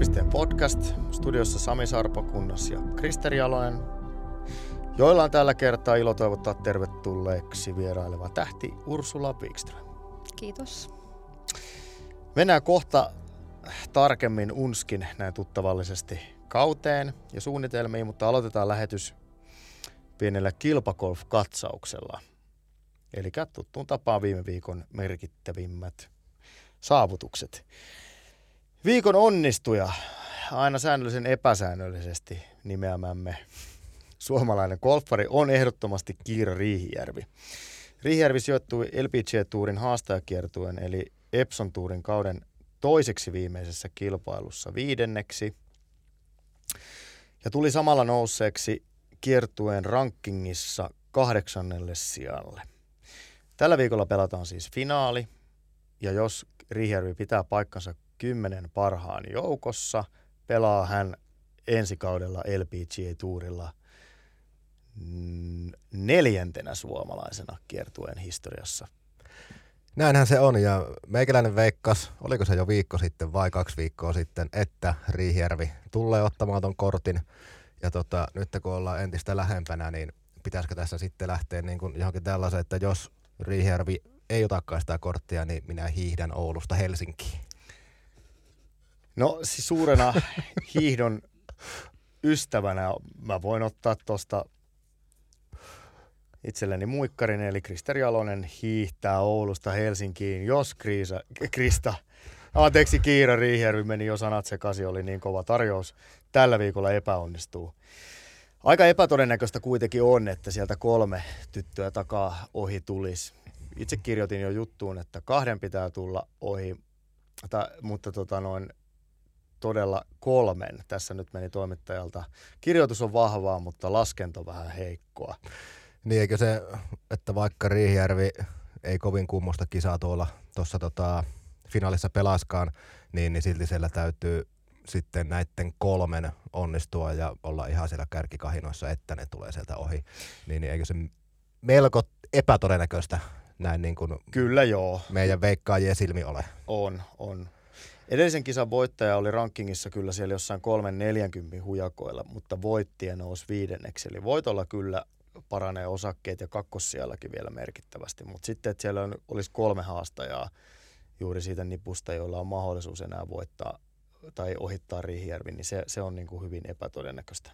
Yliopisteen podcast. Studiossa Sami Sarpokunnas ja Kristeri Jalonen, joilla on tällä kertaa ilo toivottaa tervetulleeksi vieraileva tähti Ursula Wikström. Kiitos. Mennään kohta tarkemmin Unskin näin tuttavallisesti kauteen ja suunnitelmiin, mutta aloitetaan lähetys pienellä kilpagolf-katsauksella. Eli tuttuun tapaan viime viikon merkittävimmät saavutukset. Viikon onnistuja, aina säännöllisen epäsäännöllisesti nimeämämme suomalainen golfari on ehdottomasti Kiira Riihijärvi. Riihijärvi sijoittui LPG-tuurin haastajakiertueen eli Epson tuurin kauden toiseksi viimeisessä kilpailussa viidenneksi ja tuli samalla nousseeksi kiertueen rankingissa kahdeksannelle sijalle. Tällä viikolla pelataan siis finaali, ja jos Riihijärvi pitää paikkansa kymmenen parhaan joukossa, pelaa hän ensi kaudella LPGA-tuurilla neljäntenä suomalaisena kiertueen historiassa. Näinhän se on ja meikäläinen veikkas, oliko se jo viikko sitten vai kaksi viikkoa sitten, että Riihijärvi tulee ottamaan ton kortin. Ja tota, nyt kun ollaan entistä lähempänä, niin pitäisikö tässä sitten lähteä niin kuin johonkin tällaiseen, että jos Riihijärvi ei otakaan sitä korttia, niin minä hiihdän Oulusta Helsinkiin. No siis suurena hiihdon ystävänä mä voin ottaa tuosta itselleni muikkarin, eli Kristeri Alonen hiihtää Oulusta Helsinkiin, jos Kriisa, Krista, anteeksi Kiira Riihjärvi meni jo sanat sekaisin, oli niin kova tarjous, tällä viikolla epäonnistuu. Aika epätodennäköistä kuitenkin on, että sieltä kolme tyttöä takaa ohi tulisi. Itse kirjoitin jo juttuun, että kahden pitää tulla ohi, mutta tota noin, todella kolmen. Tässä nyt meni toimittajalta. Kirjoitus on vahvaa, mutta laskento vähän heikkoa. Niin eikö se, että vaikka Riihijärvi ei kovin kummosta kisaa tuolla tuossa tota, finaalissa pelaskaan, niin, niin silti siellä täytyy sitten näiden kolmen onnistua ja olla ihan siellä kärkikahinoissa, että ne tulee sieltä ohi. Niin, niin eikö se melko epätodennäköistä näin niin kuin Kyllä joo. meidän veikkaajien silmi ole? On, on. Edellisen kisan voittaja oli rankingissa kyllä siellä jossain 3-40 hujakoilla, mutta voitti ja nousi viidenneksi. Eli voitolla kyllä paranee osakkeet ja kakkossijallakin vielä merkittävästi. Mutta sitten, että siellä on, olisi kolme haastajaa juuri siitä nipusta, joilla on mahdollisuus enää voittaa tai ohittaa Riihijärvi, niin se, se on niin kuin hyvin epätodennäköistä.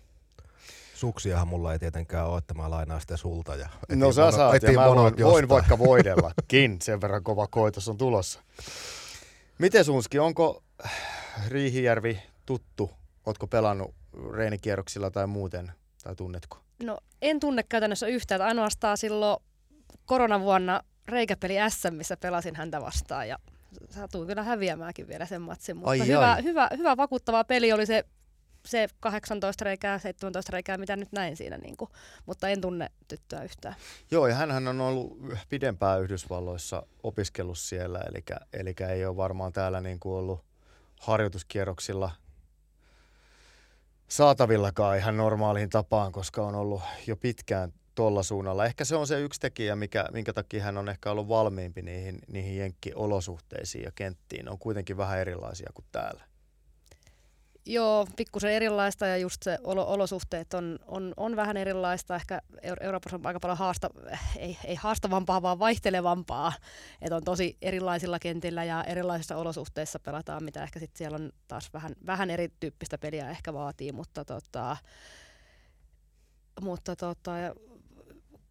Suksiahan mulla ei tietenkään ole, että mä lainaan sitä sulta. Ja no sä mono, saat, ja mä voin, voin vaikka voidellakin, sen verran kova koitos on tulossa. Miten Sunski, onko Riihijärvi tuttu? Ootko pelannut reenikierroksilla tai muuten, tai tunnetko? No en tunne käytännössä yhtään, ainoastaan silloin koronavuonna reikäpeli S, missä pelasin häntä vastaan ja satuin kyllä häviämäänkin vielä sen matsin, mutta ai hyvä, ai. Hyvä, hyvä, vakuuttava peli oli se, se 18 reikää, 17 reikää, mitä nyt näin siinä, niin kuin, mutta en tunne tyttöä yhtään. Joo, ja hän on ollut pidempään Yhdysvalloissa opiskellut siellä, eli, eli ei ole varmaan täällä niin kuin ollut harjoituskierroksilla – saatavillakaan ihan normaaliin tapaan, koska on ollut jo pitkään tuolla suunnalla. Ehkä se on se yksi tekijä, mikä, minkä takia hän on ehkä ollut valmiimpi niihin, niihin jenkkiolosuhteisiin ja kenttiin. Ne on kuitenkin vähän erilaisia kuin täällä. Joo, pikkusen erilaista ja just se olo, olosuhteet on, on, on vähän erilaista. Ehkä Euroopassa on aika paljon haasta, ei, ei haastavampaa, vaan vaihtelevampaa. Että on tosi erilaisilla kentillä ja erilaisissa olosuhteissa pelataan, mitä ehkä sitten siellä on taas vähän, vähän erityyppistä peliä ehkä vaatii, mutta, tota, mutta tota,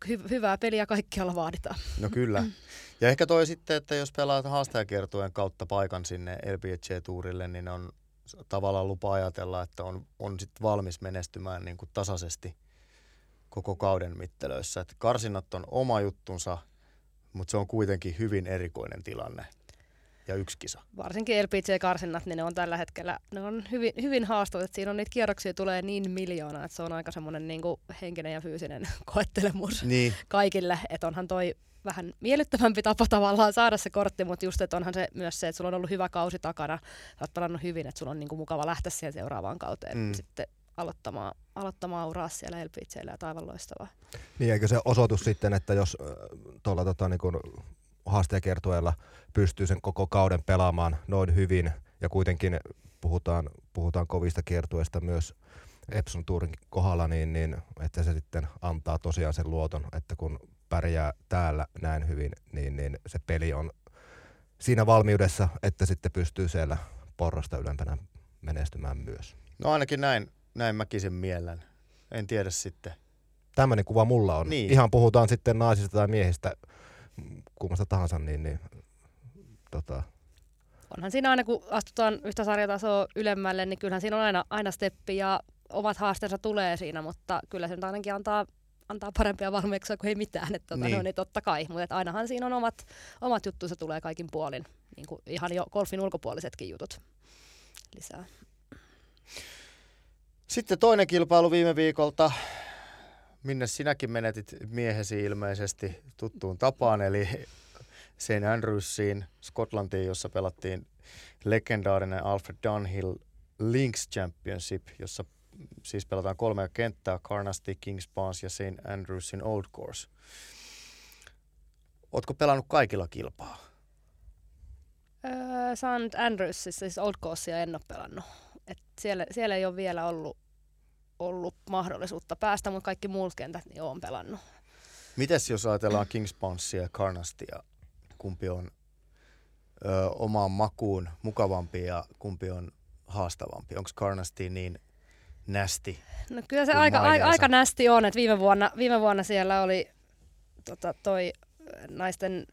hy, hyvää peliä kaikkialla vaaditaan. No kyllä. Ja ehkä toi sitten, että jos pelaat haastajakiertueen kautta paikan sinne LPGA-tuurille, niin on tavallaan lupa ajatella, että on, on sit valmis menestymään niin kuin tasaisesti koko kauden mittelöissä. Et karsinnat on oma juttunsa, mutta se on kuitenkin hyvin erikoinen tilanne ja yksi kisa. Varsinkin LPG-karsinnat, niin ne on tällä hetkellä ne on hyvin, hyvin haastavat. Siinä on niitä kierroksia tulee niin miljoona, että se on aika semmoinen niin henkinen ja fyysinen koettelemus niin. kaikille. Että onhan toi vähän miellyttävämpi tapa tavallaan saada se kortti, mutta just, että onhan se myös se, että sulla on ollut hyvä kausi takana, sä oot pelannut hyvin, että sulla on niinku mukava lähteä siihen seuraavaan kauteen mm. sitten aloittamaan, aloittamaan uraa siellä LPGllä ja aivan loistavaa. Niin, eikö se osoitus sitten, että jos äh, tuolla tota, niin haasteekertueella pystyy sen koko kauden pelaamaan noin hyvin ja kuitenkin puhutaan puhutaan kovista kiertueista myös Epson Tourin kohdalla, niin, niin että se sitten antaa tosiaan sen luoton, että kun pärjää täällä näin hyvin, niin, niin se peli on siinä valmiudessa, että sitten pystyy siellä porrasta ylempänä menestymään myös. No ainakin näin, näin mäkin sen miellän. En tiedä sitten. Tämmöinen kuva mulla on. Niin. Ihan puhutaan sitten naisista tai miehistä, kummasta tahansa, niin, niin tota, onhan siinä aina, kun astutaan yhtä sarjatasoa ylemmälle, niin kyllähän siinä on aina, aina steppi ja omat haasteensa tulee siinä, mutta kyllä se nyt ainakin antaa, antaa parempia valmiuksia kuin ei mitään. Että tuota, niin. No, niin totta kai, mutta ainahan siinä on omat, omat juttunsa tulee kaikin puolin, niin kuin ihan jo golfin ulkopuolisetkin jutut lisää. Sitten toinen kilpailu viime viikolta, minne sinäkin menetit miehesi ilmeisesti tuttuun tapaan, eli St. Andrewsiin, Skotlantiin, jossa pelattiin legendaarinen Alfred Dunhill Links Championship, jossa siis pelataan kolmea kenttää, Carnoustie, Kings Barnes ja St. Andrewsin Old Course. Ootko pelannut kaikilla kilpaa? Öö, St. Andrewsissa, siis Old Coursea en ole pelannut. Et siellä, siellä ei ole vielä ollut, ollut mahdollisuutta päästä, mutta kaikki muut kentät niin olen pelannut. Mites jos ajatellaan Kings Bouncea ja Carnoustia, kumpi on ö, omaan makuun mukavampi ja kumpi on haastavampi? Onko Carnoustie niin nästi? No kyllä se aika, aika, aika nästi on, että viime vuonna, viime vuonna siellä oli tota, toi naisten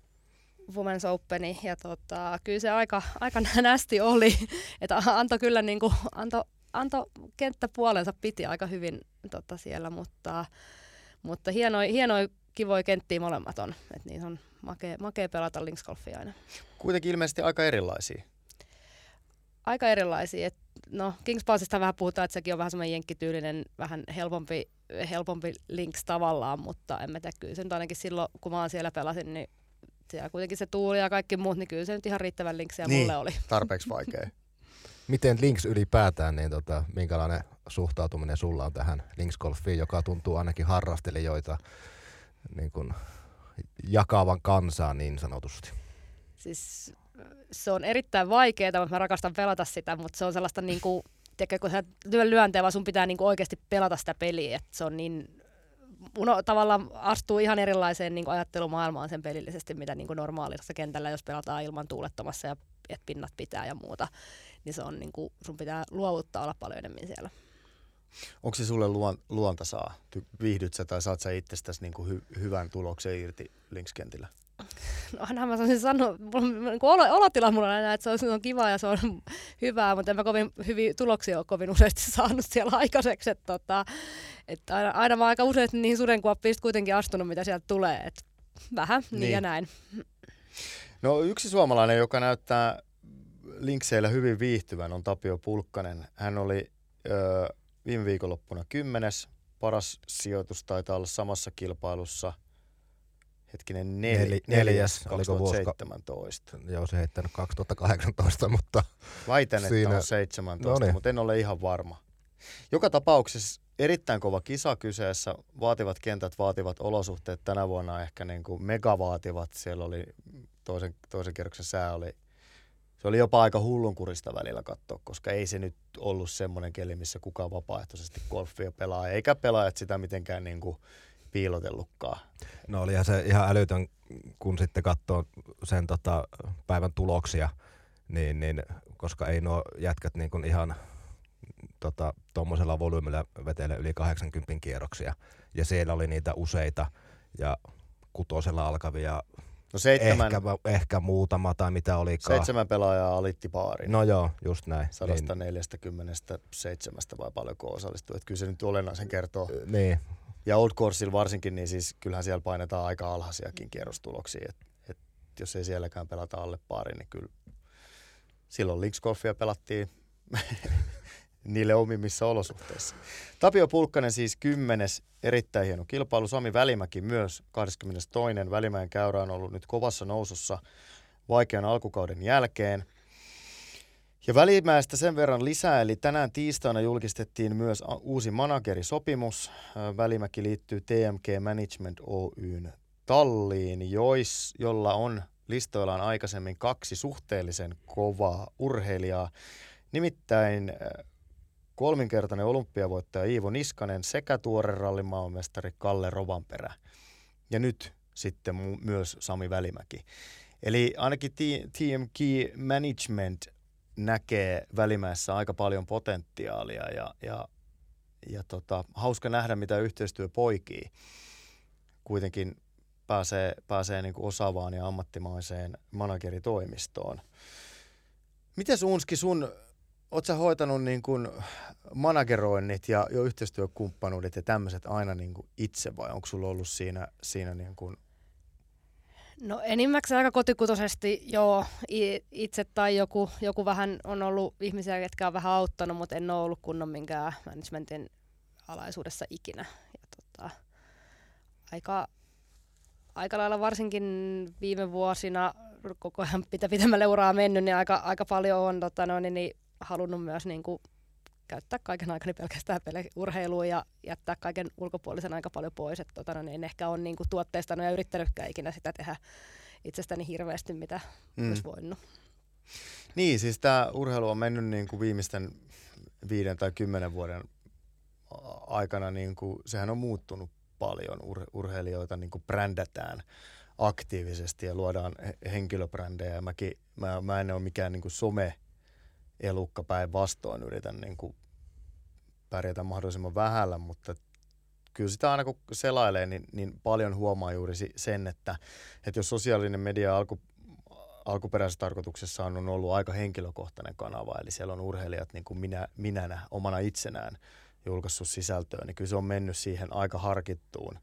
Women's Openi ja tota, kyllä se aika, aika nästi oli, että antoi kyllä niin kuin, anto, anto kenttäpuolensa piti aika hyvin tota, siellä, mutta, mutta hienoja, hienoi, kivoja kenttiä molemmat on, että niissä on makea, makea pelata linksgolfia aina. Kuitenkin ilmeisesti aika erilaisia. Aika erilaisia. Et, no, Kings Passista vähän puhutaan, että sekin on vähän semmoinen jenkkityylinen, vähän helpompi, helpompi links tavallaan, mutta en mä tiedä, kyllä se nyt ainakin silloin, kun mä siellä pelasin, niin siellä kuitenkin se tuuli ja kaikki muut, niin kyllä se nyt ihan riittävän linksiä niin, mulle oli. tarpeeksi vaikea. Miten links ylipäätään, niin tota, minkälainen suhtautuminen sulla on tähän linksgolfiin, joka tuntuu ainakin harrastelijoita niin kun, jakavan kansaa niin sanotusti? Siis se on erittäin vaikeaa, mutta mä rakastan pelata sitä, mutta se on sellaista niin kuin, tiedätkö, kun sä lyön lyönteen, vaan sun pitää niin kuin oikeasti pelata sitä peliä, että se on niin uno, tavallaan astuu ihan erilaiseen niin kuin ajattelumaailmaan sen pelillisesti, mitä niin kuin normaalissa kentällä, jos pelataan ilman tuulettomassa ja että pinnat pitää ja muuta, niin se on niin kuin, sun pitää luovuttaa olla paljon enemmän siellä. Onko se sulle luon, luontasaa? Viihdyt sä tai saat sä itsestäsi niin kuin hy, hyvän tuloksen irti linkskentillä? No aina mä sanoisin sanoa, niin olo, olotila mulla aina, että se on, se on kiva ja se on hyvää, mutta en mä kovin hyviä tuloksia ole kovin useasti saanut siellä aikaiseksi. Että, tota, että aina, aina mä aika usein niihin sudenkuoppiin kuitenkin astunut, mitä sieltä tulee. Että vähän niin, niin ja näin. No yksi suomalainen, joka näyttää linkseillä hyvin viihtyvän, on Tapio Pulkkanen. Hän oli ö, viime viikonloppuna kymmenes. Paras sijoitus taitaa olla samassa kilpailussa. Hetkinen, nel, Neli, neljäs, 2017. Vuosi, joo, se heittänyt 2018, mutta... Väitän, siinä... että on 17, Noniin. mutta en ole ihan varma. Joka tapauksessa erittäin kova kisa kyseessä. Vaativat kentät, vaativat olosuhteet tänä vuonna ehkä niin kuin megavaativat. Siellä oli toisen, toisen kerroksen sää oli se oli jopa aika hullunkurista välillä katsoa, koska ei se nyt ollut semmoinen keli, missä kukaan vapaaehtoisesti golfia pelaa, eikä pelaajat sitä mitenkään niin kuin piilotellutkaan. No olihan se ihan älytön, kun sitten katsoo sen tota, päivän tuloksia, niin, niin, koska ei nuo jätkät niin kuin ihan tuommoisella tota, volyymilla vetele yli 80 kierroksia. Ja siellä oli niitä useita ja kutosella alkavia No seitsemän, ehkä, ehkä muutama tai mitä olikaan. Seitsemän pelaajaa alitti paarin. No joo, just näin. 147 niin. vai paljonko osallistui. Että kyllä se nyt olennaisen kertoo. Niin. Ja Old Coursilla varsinkin, niin siis kyllähän siellä painetaan aika alhaisiakin kierrostuloksia. Et, et jos ei sielläkään pelata alle paarin, niin kyllä silloin Links Golfia pelattiin niille omimmissa olosuhteissa. Tapio Pulkkanen siis kymmenes, erittäin hieno kilpailu. Sami Välimäki myös 22. Välimäen käyrä on ollut nyt kovassa nousussa vaikean alkukauden jälkeen. Ja Välimäestä sen verran lisää, eli tänään tiistaina julkistettiin myös uusi managerisopimus. Välimäki liittyy TMK Management Oyn talliin, jois, jolla on listoillaan aikaisemmin kaksi suhteellisen kovaa urheilijaa. Nimittäin kolminkertainen olympiavoittaja Iivo Niskanen sekä tuore rallimaailmestari Kalle Rovanperä. Ja nyt sitten myös Sami Välimäki. Eli ainakin Key Management näkee Välimäessä aika paljon potentiaalia ja, ja, ja tota, hauska nähdä, mitä yhteistyö poikii. Kuitenkin pääsee, pääsee niin kuin osaavaan ja ammattimaiseen manageritoimistoon. Miten Unski sun, oot sä hoitanut niin kuin manageroinnit ja jo yhteistyökumppanuudet ja tämmöiset aina niin kuin itse vai onko sulla ollut siinä, siinä niin kuin No enimmäkseen aika kotikutoisesti joo itse tai joku, joku vähän on ollut ihmisiä, jotka on vähän auttanut, mutta en ole ollut kunnon minkään managementin alaisuudessa ikinä. Ja tota, aika, aika lailla varsinkin viime vuosina koko ajan pitä pitemmälle uraa mennyt, niin aika, aika paljon on tota, no, niin, niin, halunnut myös niin kuin, käyttää kaiken aikani pelkästään pele- urheiluun ja jättää kaiken ulkopuolisen aika paljon pois. Että tota, no, niin en ehkä ole niin kuin, tuotteistanut ja yrittänytkään ikinä sitä tehdä itsestäni hirveästi, mitä mm. olisi voinut. Niin, siis tämä urheilu on mennyt niin kuin viimeisten viiden tai kymmenen vuoden aikana, niin kuin, sehän on muuttunut paljon. Ur, urheilijoita niin kuin brändätään aktiivisesti ja luodaan henkilöbrändejä. Mäkin, mä, mä en ole mikään niin kuin some elukka päinvastoin yritän niin kuin pärjätä mahdollisimman vähällä, mutta kyllä sitä aina kun selailee, niin, niin paljon huomaa juuri sen, että, että jos sosiaalinen media alku, alkuperäisessä tarkoituksessa on ollut aika henkilökohtainen kanava, eli siellä on urheilijat niin kuin minä, minänä, omana itsenään julkaissut sisältöä, niin kyllä se on mennyt siihen aika harkittuun.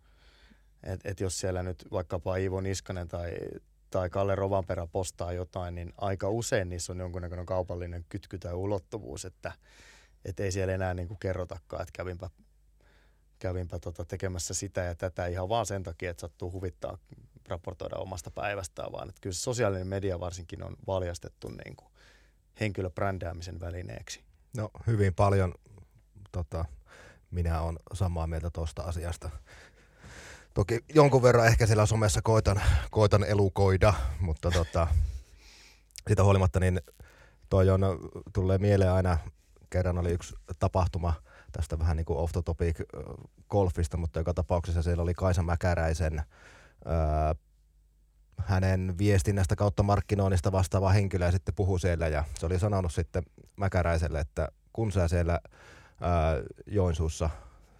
että et jos siellä nyt vaikkapa Iivo Niskanen tai, tai Kalle Rovanperä postaa jotain, niin aika usein niissä on jonkunnäköinen kaupallinen kytky tai ulottuvuus, että et ei siellä enää niin kuin kerrotakaan, että kävinpä, kävinpä tota tekemässä sitä ja tätä ihan vaan sen takia, että sattuu huvittaa raportoida omasta päivästään, vaan että kyllä sosiaalinen media varsinkin on valjastettu niin kuin henkilöbrändäämisen välineeksi. No hyvin paljon tota, minä olen samaa mieltä tuosta asiasta. Toki jonkun verran ehkä siellä somessa koitan, koitan elukoida, mutta tota, siitä huolimatta niin toi on, tulee mieleen aina, kerran oli yksi tapahtuma tästä vähän niin kuin off the topic golfista, mutta joka tapauksessa siellä oli Kaisa Mäkäräisen ää, hänen viestinnästä kautta markkinoinnista vastaava henkilö ja sitten puhui siellä ja se oli sanonut sitten Mäkäräiselle, että kun sä siellä ää, Joensuussa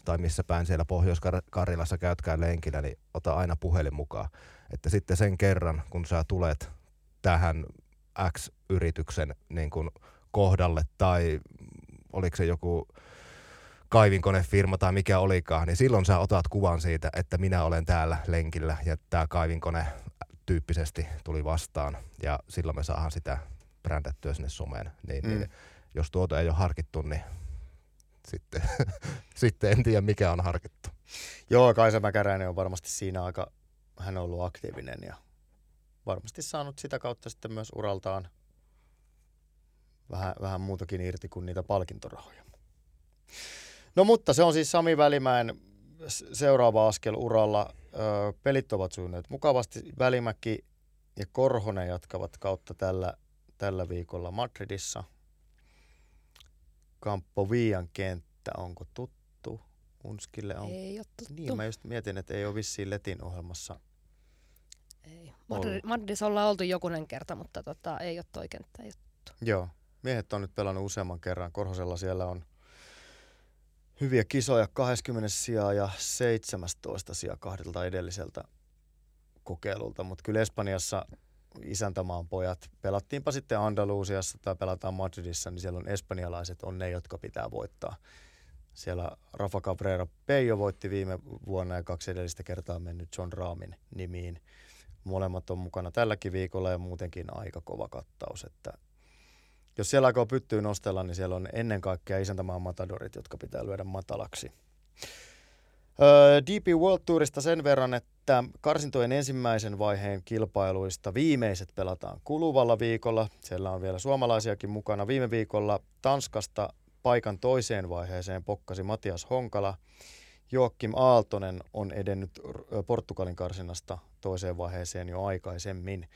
tai missä päin siellä Pohjois-Karjalassa käytkään lenkillä, niin ota aina puhelin mukaan. Että sitten sen kerran, kun sä tulet tähän X-yrityksen niin kuin kohdalle tai oliko se joku kaivinkonefirma tai mikä olikaan, niin silloin sä otat kuvan siitä, että minä olen täällä lenkillä ja tämä kaivinkone tyyppisesti tuli vastaan ja silloin me saadaan sitä brändättyä sinne someen. Niin, mm. niin jos tuota ei ole harkittu, niin sitten, sitten en tiedä mikä on harkittu. Joo, Kaisa Mäkäräinen on varmasti siinä aika, hän on ollut aktiivinen ja varmasti saanut sitä kautta sitten myös uraltaan vähän, vähän muutakin irti kuin niitä palkintorahoja. No mutta se on siis Sami Välimäen seuraava askel uralla. Ö, pelit ovat sujuneet mukavasti. Välimäki ja Korhonen jatkavat kautta tällä, tällä viikolla Madridissa. Campo Vian kenttä, onko tuttu? Unskille on... Ei ole tuttu. Niin, mä just mietin, että ei ole vissiin Letin ohjelmassa ei. Madridissa ollaan oltu jokunen kerta, mutta tota, ei ole toi kenttä juttu. Joo. Miehet on nyt pelannut useamman kerran. Korhosella siellä on hyviä kisoja 20 sijaa ja 17 sijaa kahdelta edelliseltä kokeilulta, mutta kyllä Espanjassa isäntämaan pojat, pelattiinpa sitten Andalusiassa tai pelataan Madridissa, niin siellä on espanjalaiset on ne, jotka pitää voittaa. Siellä Rafa Cabrera Pejo voitti viime vuonna ja kaksi edellistä kertaa mennyt John Raamin nimiin. Molemmat on mukana tälläkin viikolla ja muutenkin aika kova kattaus, että jos siellä aikoo pyttyy nostella, niin siellä on ennen kaikkea isäntämaan matadorit, jotka pitää lyödä matalaksi. DP World Tourista sen verran, että karsintojen ensimmäisen vaiheen kilpailuista viimeiset pelataan kuluvalla viikolla. Siellä on vielä suomalaisiakin mukana. Viime viikolla Tanskasta paikan toiseen vaiheeseen pokkasi Matias Honkala. Joakim Aaltonen on edennyt Portugalin karsinnasta toiseen vaiheeseen jo aikaisemmin.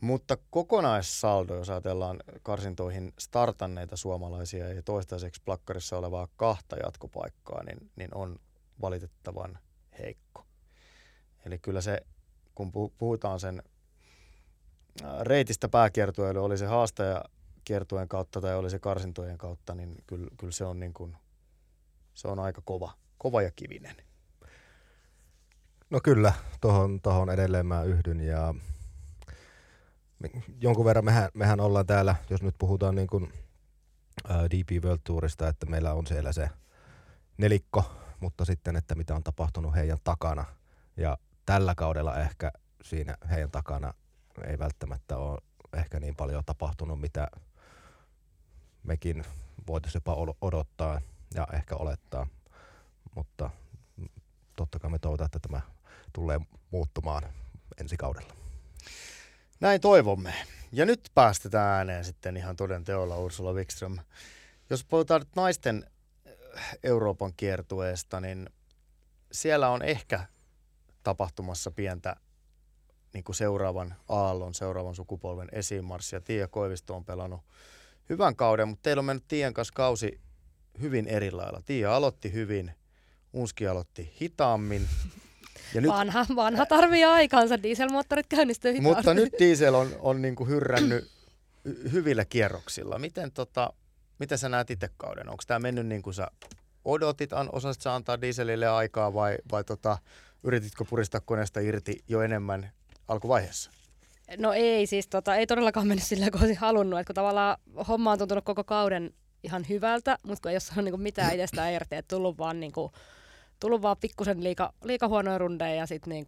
Mutta kokonaissaldo, jos ajatellaan karsintoihin startanneita suomalaisia ja toistaiseksi plakkarissa olevaa kahta jatkopaikkaa, niin, niin on valitettavan heikko. Eli kyllä se, kun puhutaan sen reitistä pääkiertueelle, oli se haastaja kiertueen kautta tai oli se karsintojen kautta, niin kyllä, kyllä se, on niin kuin, se on aika kova, kova ja kivinen. No kyllä, tuohon tohon edelleen mä yhdyn ja jonkun verran mehän, mehän ollaan täällä, jos nyt puhutaan niin kuin, ää, DP World Tourista, että meillä on siellä se nelikko, mutta sitten, että mitä on tapahtunut heidän takana. Ja tällä kaudella ehkä siinä heidän takana ei välttämättä ole ehkä niin paljon tapahtunut, mitä mekin voitaisiin jopa odottaa ja ehkä olettaa. Mutta totta kai me toivotaan, että tämä tulee muuttumaan ensi kaudella. Näin toivomme. Ja nyt päästetään ääneen sitten ihan toden teolla Ursula Wikström. Jos puhutaan nyt naisten äh, Euroopan kiertueesta, niin siellä on ehkä tapahtumassa pientä niin kuin seuraavan aallon, seuraavan sukupolven esiinmarssia. Tiia Koivisto on pelannut hyvän kauden, mutta teillä on mennyt Tiian kanssa kausi hyvin eri lailla. Tiia aloitti hyvin, Unski aloitti hitaammin. Ja nyt, vanha, vanha tarvii aikansa, dieselmoottorit käynnistyy hitaasti. Mutta nyt diesel on, on niin kuin hyrrännyt hyvillä kierroksilla. Miten, tota, miten sä näet itse kauden? Onko tämä mennyt niin kuin sä odotit, osasit sä antaa dieselille aikaa vai, vai tota, yrititkö puristaa koneesta irti jo enemmän alkuvaiheessa? No ei, siis tota, ei todellakaan mennyt sillä kun olisin halunnut, että kun tavallaan homma on tuntunut koko kauden ihan hyvältä, mutta kun ei ole saanut niin mitään itsestään irti, että tullut vaan, niin kuin, tullut vaan pikkusen liika, liika huonoja rundeja ja sitten niin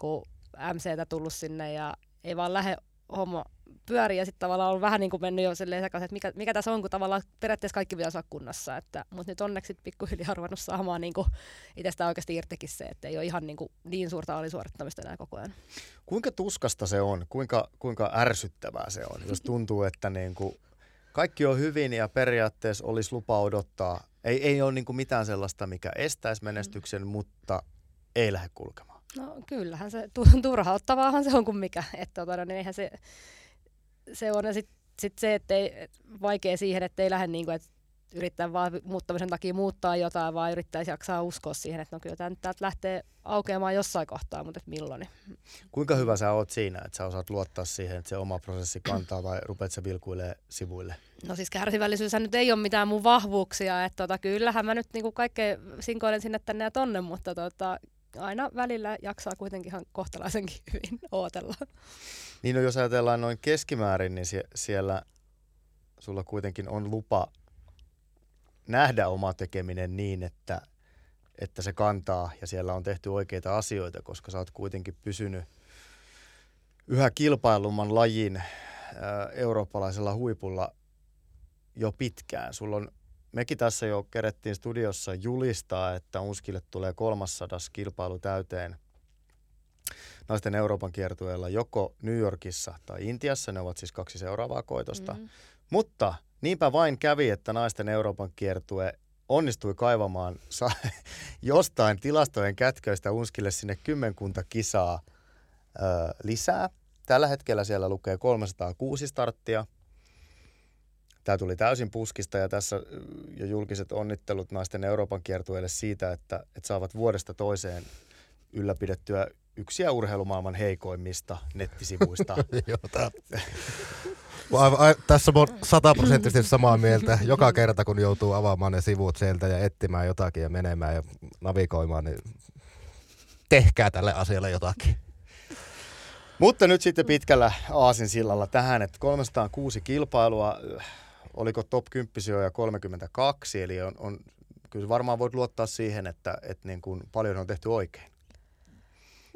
MCtä tullut sinne ja ei vaan lähde homma pyörii ja sitten tavallaan on vähän niin kuin mennyt jo silleen sekaisin, että mikä, mikä tässä on, kun tavallaan periaatteessa kaikki pitäisi olla kunnossa. Että, mutta nyt onneksi pikkuhiljaa ruvennut saamaan niin kuin itsestä oikeasti irtikin se, että ei ole ihan niin, kuin niin suurta alisuorittamista enää koko ajan. Kuinka tuskasta se on? Kuinka, kuinka ärsyttävää se on, jos tuntuu, että niin kuin kaikki on hyvin ja periaatteessa olisi lupa odottaa. Ei, ei ole niin kuin mitään sellaista, mikä estäisi menestyksen, mm. mutta ei lähde kulkemaan. No kyllähän se, turhauttavaahan se on kuin mikä. Että tota, no, niin eihän se, se on. Ja sitten sit se, että ei, vaikea siihen, että ei lähde niin kuin, että yrittää vaan muuttamisen takia muuttaa jotain, vaan yrittäisi jaksaa uskoa siihen, että no kyllä tämä täältä lähtee aukeamaan jossain kohtaa, mutta että milloin. Kuinka hyvä sä oot siinä, että sä osaat luottaa siihen, että se oma prosessi kantaa vai rupeat sä vilkuilee sivuille? No siis kärsivällisyys nyt ei ole mitään mun vahvuuksia, että tota, kyllähän mä nyt niinku kaikkea sinkoilen sinne tänne ja tonne, mutta tota, aina välillä jaksaa kuitenkin ihan kohtalaisenkin hyvin ootella. Niin no, jos ajatellaan noin keskimäärin, niin sie- siellä sulla kuitenkin on lupa nähdä oma tekeminen niin, että, että se kantaa ja siellä on tehty oikeita asioita, koska sä oot kuitenkin pysynyt yhä kilpailumman lajin ää, eurooppalaisella huipulla jo pitkään. Sulla on, mekin tässä jo kerettiin studiossa julistaa, että Unskille tulee 300 kilpailu täyteen naisten Euroopan kiertueella joko New Yorkissa tai Intiassa. Ne ovat siis kaksi seuraavaa koitosta. Mm-hmm. Mutta niinpä vain kävi, että naisten Euroopan kiertue onnistui kaivamaan sa- jostain tilastojen kätköistä Unskille sinne kymmenkunta kisaa ö, lisää. Tällä hetkellä siellä lukee 306 starttia. Tämä tuli täysin puskista ja tässä jo julkiset onnittelut naisten Euroopan kiertueelle siitä, että, että saavat vuodesta toiseen ylläpidettyä yksiä urheilumaailman heikoimmista nettisivuista. Aivan, a, tässä on sataprosenttisesti samaa mieltä. Joka kerta, kun joutuu avaamaan ne sivut sieltä ja etsimään jotakin ja menemään ja navigoimaan, niin tehkää tälle asialle jotakin. Mutta nyt sitten pitkällä Aasin sillalla tähän, että 306 kilpailua, oliko top 10 sijoja 32, eli on, on, kyllä varmaan voit luottaa siihen, että, että niin kuin paljon on tehty oikein.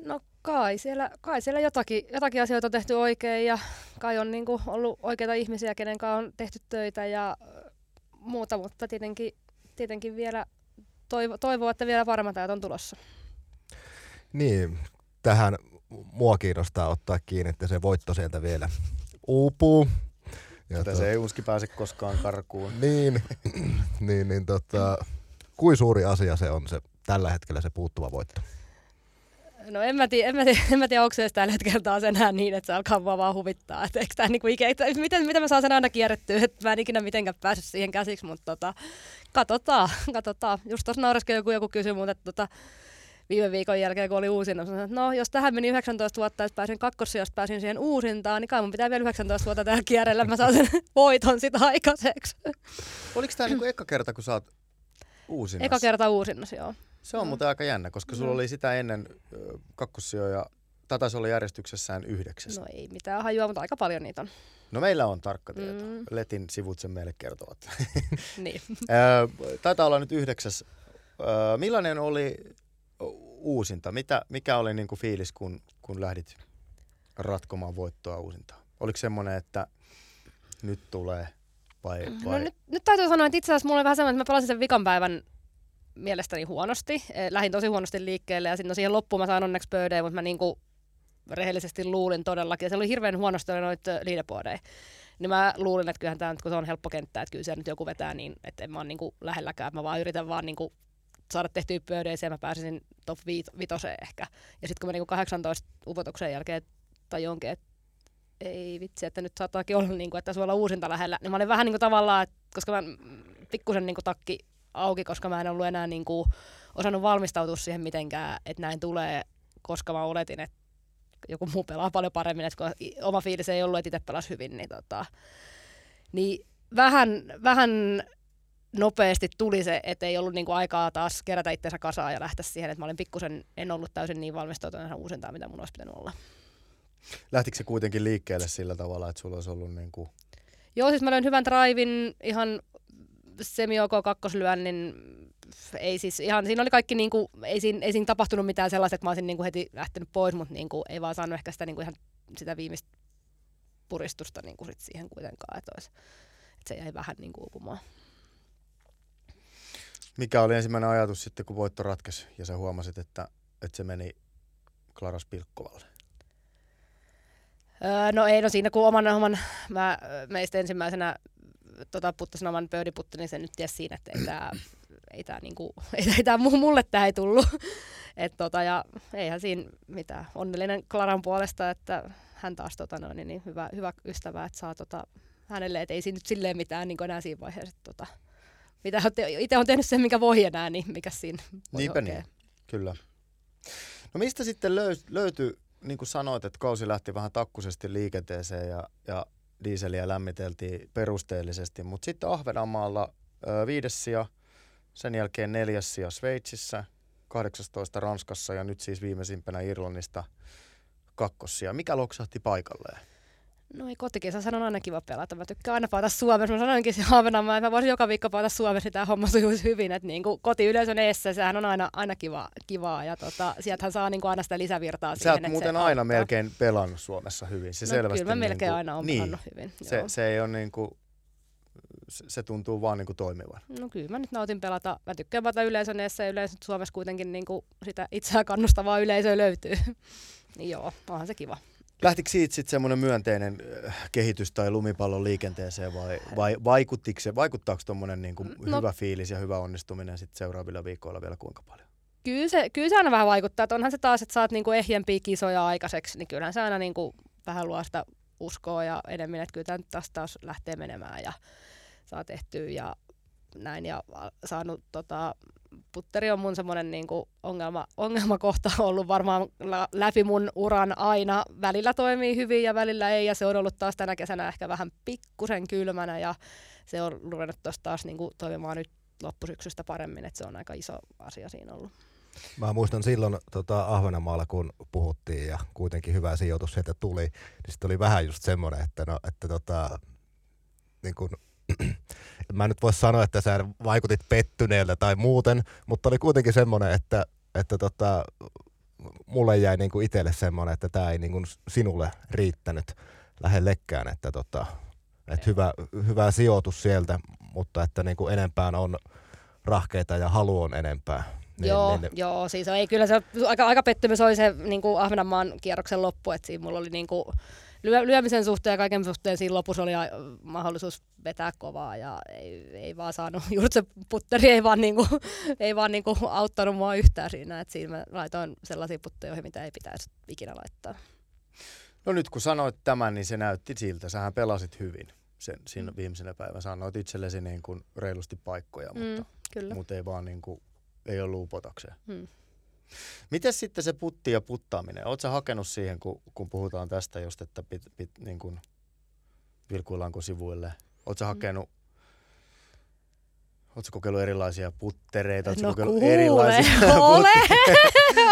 No kai siellä, kai siellä jotakin, jotakin asioita on tehty oikein ja kai on niin kuin ollut oikeita ihmisiä, kenen kanssa on tehty töitä ja muuta, mutta tietenkin, tietenkin vielä toivo, toivoo, että vielä paremmat ajat on tulossa. Niin, tähän mua kiinnostaa ottaa kiinni, että se voitto sieltä vielä uupuu. Ja to... se ei uski pääse koskaan karkuun. niin, niin, niin tota, kuin suuri asia se on se tällä hetkellä se puuttuva voitto? No en mä tiedä, en mä tiedä, en mä tiedä onko se tällä hetkellä taas enää niin, että se alkaa mua vaan huvittaa. Että eikö tää niinku ikä, että miten, miten mä saan sen aina kierrettyä, että mä en ikinä mitenkään päässyt siihen käsiksi, mutta tota, katsotaan, katsotaan. Just tuossa nauraskin joku, joku kysyi mutta että tota, viime viikon jälkeen, kun oli uusinta, että no jos tähän meni 19 vuotta, että pääsin kakkossijasta, pääsin siihen uusintaan, niin kai mun pitää vielä 19 vuotta täällä kierrellä, mä saan sen voiton sitä aikaiseksi. Oliko tämä niinku eka kerta, kun sä oot uusinnassa? Eka kerta uusinnassa, joo. Se on mm. muuten aika jännä, koska sulla mm. oli sitä ennen kakkossijoja, tätä taisi olla järjestyksessään yhdeksäs. No ei mitään hajua, mutta aika paljon niitä on. No meillä on tarkka tieto. Mm. Letin sivut sen meille kertovat. niin. Taitaa olla nyt yhdeksäs. Millainen oli uusinta? Mitä, mikä oli niinku fiilis, kun, kun lähdit ratkomaan voittoa uusintaa? Oliko semmoinen, että nyt tulee vai, no vai? No nyt, nyt täytyy sanoa, että itse asiassa mulla oli vähän semmoinen, että mä pelasin sen vikan päivän mielestäni huonosti. Eh, lähdin tosi huonosti liikkeelle ja sitten no siihen loppuun mä sain onneksi pöydeen, mutta mä niinku rehellisesti luulin todellakin. Ja se oli hirveän huonosti noita leaderboardeja. Niin mä luulin, että kyllähän tämä nyt, kun se on helppo kenttä, että kyllä se nyt joku vetää niin, että en mä ole niinku lähelläkään. Mä vaan yritän vaan niinku saada tehtyä ja mä pääsisin top vitoseen ehkä. Ja sitten kun mä niinku 18 upotuksen jälkeen jonkin, että ei vitsi, että nyt saattaakin olla, niin kuin, että sulla uusinta lähellä. Niin mä olin vähän niin kuin tavallaan, että, koska mä pikkusen niin takki auki, koska mä en ollut enää niin kuin, osannut valmistautua siihen mitenkään, että näin tulee, koska mä oletin, että joku muu pelaa paljon paremmin, että kun oma fiilis ei ollut, että itse pelasi hyvin, niin, tota, niin vähän, vähän nopeasti tuli se, että ei ollut niinku aikaa taas kerätä itsensä kasaan ja lähteä siihen, että mä olin pikkusen, en ollut täysin niin valmistautunut uusintaan, mitä mun olisi pitänyt olla. Lähtikö se kuitenkin liikkeelle sillä tavalla, että sulla olisi ollut niin kuin... Joo, siis mä löin hyvän drivin, ihan semi-OK kakkoslyönnin, ei siis ihan, siinä oli kaikki niinku, ei siinä, ei siinä tapahtunut mitään sellaista, että mä olisin niinku heti lähtenyt pois, mutta niinku, ei vaan saanut ehkä sitä niinku ihan sitä viimeistä puristusta niinku sit siihen kuitenkaan, että, olisi, että se jäi vähän niinku uupumaan. Mikä oli ensimmäinen ajatus sitten, kun voitto ratkesi ja sä huomasit, että, että se meni Klaras Pilkkovalle? Öö, no ei, no siinä kun oman, oman mä meistä ensimmäisenä tota, puttasin oman pöydiputti, niin se nyt tiesi siinä, että ei tämä ei tää niinku, ei, ei tää, mulle tämä ei tullut. Et tota, ja eihän siinä mitään. Onnellinen Klaran puolesta, että hän taas tota, no, niin, niin hyvä, hyvä ystävä, että saa tota, hänelle, että ei siinä nyt silleen mitään niin enää siinä vaiheessa. Tota, mitä itse on tehnyt sen, mikä voi enää, niin mikä siinä voi Niinpä niin, kyllä. No mistä sitten löy- löytyi, niin kuin sanoit, että kausi lähti vähän takkusesti liikenteeseen ja, ja diiseliä lämmiteltiin perusteellisesti, mutta sitten Ahvenanmaalla viides sija, sen jälkeen neljäs sija Sveitsissä, 18 Ranskassa ja nyt siis viimeisimpänä Irlannista kakkossia. Mikä loksahti paikalleen? No ei kotikisassa on aina kiva pelata. Mä tykkään aina paata Suomessa. Mä sanoinkin se Ahvenanmaa, että mä voisin joka viikko paata Suomessa, tämä homma sujuisi hyvin. Että niin kuin kotiyleisön eessä, sehän on aina, aina kiva, kivaa. Ja tota, sieltähän saa niin kuin aina sitä lisävirtaa Sä siihen. Sä muuten aina auttaa. melkein pelannut Suomessa hyvin. Se no, selvästi kyllä mä melkein niin kuin, aina olen niin, pelannut hyvin. Se, se ei ole niin kuin, se tuntuu vaan niin kuin toimivan. No kyllä mä nyt nautin pelata. Mä tykkään pelata yleisön eessä ja yleensä Suomessa kuitenkin niin kuin sitä itseään kannustavaa yleisöä löytyy. joo, onhan se kiva. Lähtikö siitä sitten semmoinen myönteinen äh, kehitys tai lumipallon liikenteeseen vai, vai vaikuttiko se, vaikuttaako tuommoinen niin kuin no, hyvä fiilis ja hyvä onnistuminen sitten seuraavilla viikoilla vielä kuinka paljon? Kyllä se, kyllä se aina vähän vaikuttaa, että onhan se taas, että saat niinku ehjempiä kisoja aikaiseksi, niin kyllähän se aina niinku vähän luo sitä uskoa ja enemmän, että kyllä tämä taas, taas lähtee menemään ja saa tehtyä ja näin ja saanut tota, putteri on mun semmoinen niinku ongelma, ongelmakohta ollut varmaan läpi mun uran aina. Välillä toimii hyvin ja välillä ei ja se on ollut taas tänä kesänä ehkä vähän pikkusen kylmänä ja se on ruvennut tuossa taas niinku toimimaan nyt loppusyksystä paremmin, että se on aika iso asia siinä ollut. Mä muistan silloin tota, Ahvenanmaalla, kun puhuttiin ja kuitenkin hyvä sijoitus sieltä tuli, niin sitten oli vähän just semmoinen, että, no, että tota, niin kun mä en nyt voi sanoa, että sä vaikutit pettyneeltä tai muuten, mutta oli kuitenkin semmoinen, että, että tota, mulle jäi niinku itselle semmoinen, että tämä ei niinku sinulle riittänyt lähellekään, että tota, et hyvä, hyvä sijoitus sieltä, mutta että niinku enempään on rahkeita ja halu on enempää. Niin, joo, niin, joo, siis ei kyllä se aika, aika pettymys oli se niin kuin Ahvenanmaan kierroksen loppu, että siinä mulla oli niin kuin, lyö, lyömisen suhteen ja kaiken suhteen siinä lopussa oli mahdollisuus vetää kovaa ja ei, ei vaan saanut, juuri se putteri ei vaan, niinku, ei vaan niinku auttanut mua yhtään siinä, että siinä mä laitoin sellaisia putteja, mitä ei pitäisi ikinä laittaa. No nyt kun sanoit tämän, niin se näytti siltä. Sähän pelasit hyvin sen, siinä mm. viimeisenä päivänä. Sanoit itsellesi niin kuin reilusti paikkoja, mm, mutta, kyllä. mutta ei vaan niin kuin, ei ollut upotakseen. Mm. Miten sitten se putti ja puttaaminen? Oletko hakenut siihen, kun, kun puhutaan tästä just, että pit, pit, niin kuin, vilkuillaanko sivuille? Oletko mm. hakenut Oletko kokeillut erilaisia puttereita? Oletko no kokeillut kuule, erilaisia ole!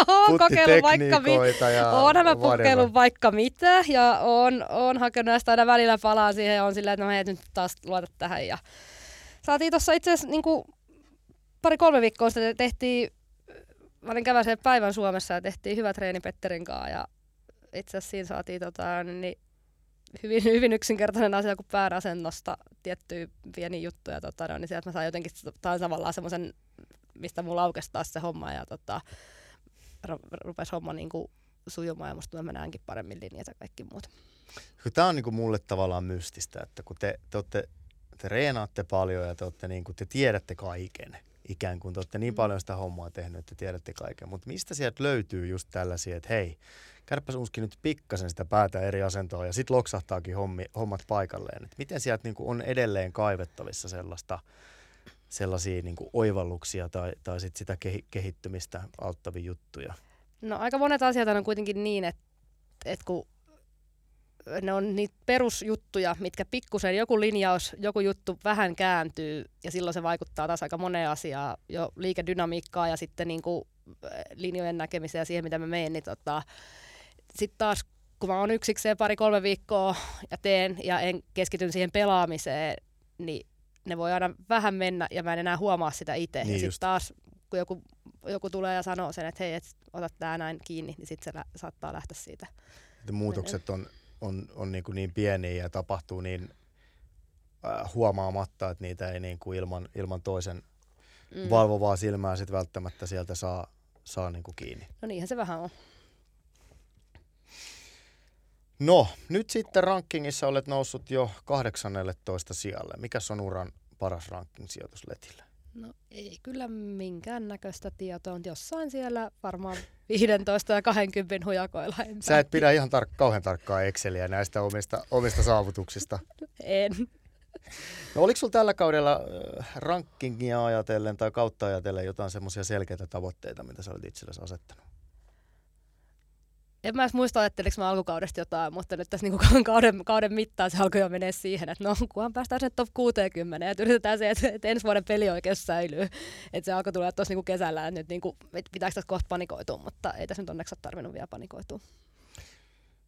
Olen kokeillut vaikka mitä. Oonhan mä kokeillut vaikka mitä ja on, on hakenut näistä aina välillä palaa siihen ja on silleen, että no hei, nyt taas luota tähän. Ja saatiin tuossa itse asiassa niin pari-kolme viikkoa sitten tehtiin, mä olin käväisen päivän Suomessa ja tehtiin hyvä treeni Petterin kanssa ja itse asiassa siinä saatiin tota, niin hyvin, hyvin yksinkertainen asia kuin päärasennosta tiettyjä pieniä juttuja, tota, no, niin sieltä mä sain jotenkin tain tavallaan semmoisen, mistä mulla aukesi taas se homma ja tota, rupesi homma niin kuin sujumaan ja musta mä näenkin paremmin linjat ja kaikki muut. Tämä on niin kuin mulle tavallaan mystistä, että kun te, te, olette, te reenaatte paljon ja te, olette niin kuin, te tiedätte kaiken, ikään kuin te olette niin mm. paljon sitä hommaa tehnyt, että te tiedätte kaiken, mutta mistä sieltä löytyy just tällaisia, että hei, kärppäs uski nyt pikkasen sitä päätä eri asentoa ja sitten loksahtaakin hommi, hommat paikalleen. Et miten sieltä niin kuin on edelleen kaivettavissa sellaista, sellaisia niin kuin oivalluksia tai, tai sit sitä kehittymistä auttavia juttuja? No aika monet asiat on kuitenkin niin, että, että kun ne on niitä perusjuttuja, mitkä pikkusen joku linjaus, joku juttu vähän kääntyy ja silloin se vaikuttaa taas aika moneen asiaan, jo liikedynamiikkaa ja sitten niin kuin linjojen näkemiseen ja siihen, mitä mä menen, niin tota, sitten taas kun mä oon yksikseen pari-kolme viikkoa ja teen ja en keskityn siihen pelaamiseen, niin ne voi aina vähän mennä ja mä en enää huomaa sitä itse. Niin ja sitten taas kun joku, joku tulee ja sanoo sen, että hei, et ota tää näin kiinni, niin sitten se lä- saattaa lähteä siitä. Että muutokset on, on, on niin, kuin niin pieniä ja tapahtuu niin äh, huomaamatta, että niitä ei niin kuin ilman, ilman toisen mm. valvovaa silmää sit välttämättä sieltä saa, saa niin kuin kiinni. No niinhän se vähän on. No, nyt sitten rankingissa olet noussut jo 18 sijalle. Mikä on uran paras ranking-sijoitus Letillä? No ei kyllä minkään näköistä tietoa, mutta jossain siellä varmaan 15 ja 20 hujakoilla. En Sä et pidä ihan tar- kauhean tarkkaa Exceliä näistä omista, omista saavutuksista. en. No oliko sulla tällä kaudella äh, rankingia ajatellen tai kautta ajatellen jotain semmoisia selkeitä tavoitteita, mitä sä olet itsellesi asettanut? En mä edes muista ajatteliko mä alkukaudesta jotain, mutta nyt tässä niinku kauden, kauden mittaan se alkoi jo menee siihen, että no kunhan päästään sinne top 60 ja yritetään se, että, että ensi vuoden pelioikeus säilyy. Että se alkoi tulla tuossa niinku kesällä, että nyt niinku, et pitääkö tässä kohta panikoitua, mutta ei tässä nyt onneksi ole tarvinnut vielä panikoitua.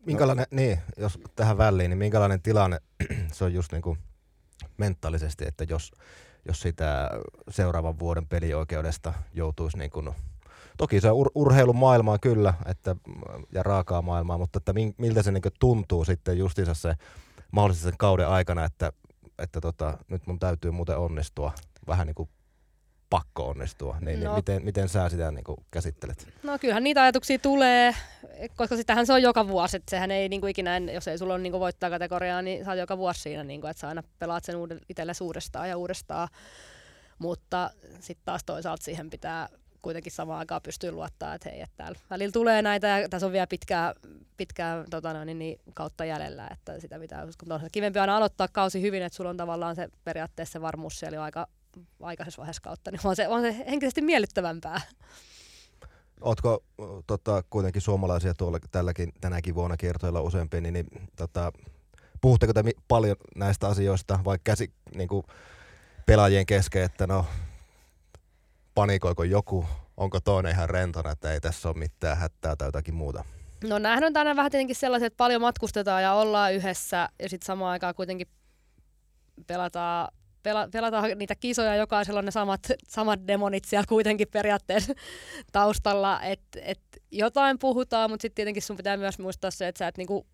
Minkälainen, niin, jos tähän väliin, niin minkälainen tilanne se on just niinku mentaalisesti, että jos, jos sitä seuraavan vuoden pelioikeudesta joutuisi niin kuin toki se on ur- urheilumaailmaa kyllä että, ja raakaa maailmaa, mutta että miltä se niin tuntuu sitten justiinsa se mahdollisesti sen kauden aikana, että, että tota, nyt mun täytyy muuten onnistua vähän niin kuin pakko onnistua, niin, no. niin miten, miten sä sitä niin kuin käsittelet? No kyllähän niitä ajatuksia tulee, koska sitähän se on joka vuosi, että sehän ei niin kuin ikinä, jos ei sulla ole niin kuin voittaa kategoriaa, niin sä oot joka vuosi siinä, niin kuin, että sä aina pelaat sen itsellesi uudestaan ja uudestaan, mutta sitten taas toisaalta siihen pitää kuitenkin samaan aikaan pystyy luottaa, että hei, että täällä välillä tulee näitä ja tässä on vielä pitkää, pitkää tota noin, niin, niin, kautta jäljellä, että sitä pitää, kun on kivempi aina aloittaa kausi hyvin, että sulla on tavallaan se periaatteessa se varmuus siellä jo aika aikaisessa vaiheessa kautta, niin on se, on se henkisesti miellyttävämpää. Oletko tota, kuitenkin suomalaisia tuolla tälläkin, tänäkin vuonna kiertoilla useampi, niin, niin tota, puhutteko te paljon näistä asioista vai käsi, niin kuin pelaajien kesken, että no panikoiko joku, onko toinen ihan rentona, että ei tässä ole mitään hättää tai jotakin muuta? No nämähän on tänään vähän tietenkin sellaiset, että paljon matkustetaan ja ollaan yhdessä ja sitten samaan aikaan kuitenkin pelataan, pela, pelataan niitä kisoja, jokaisella on ne samat, samat demonit siellä kuitenkin periaatteessa taustalla, että et jotain puhutaan, mutta sitten tietenkin sun pitää myös muistaa se, että sä et niinku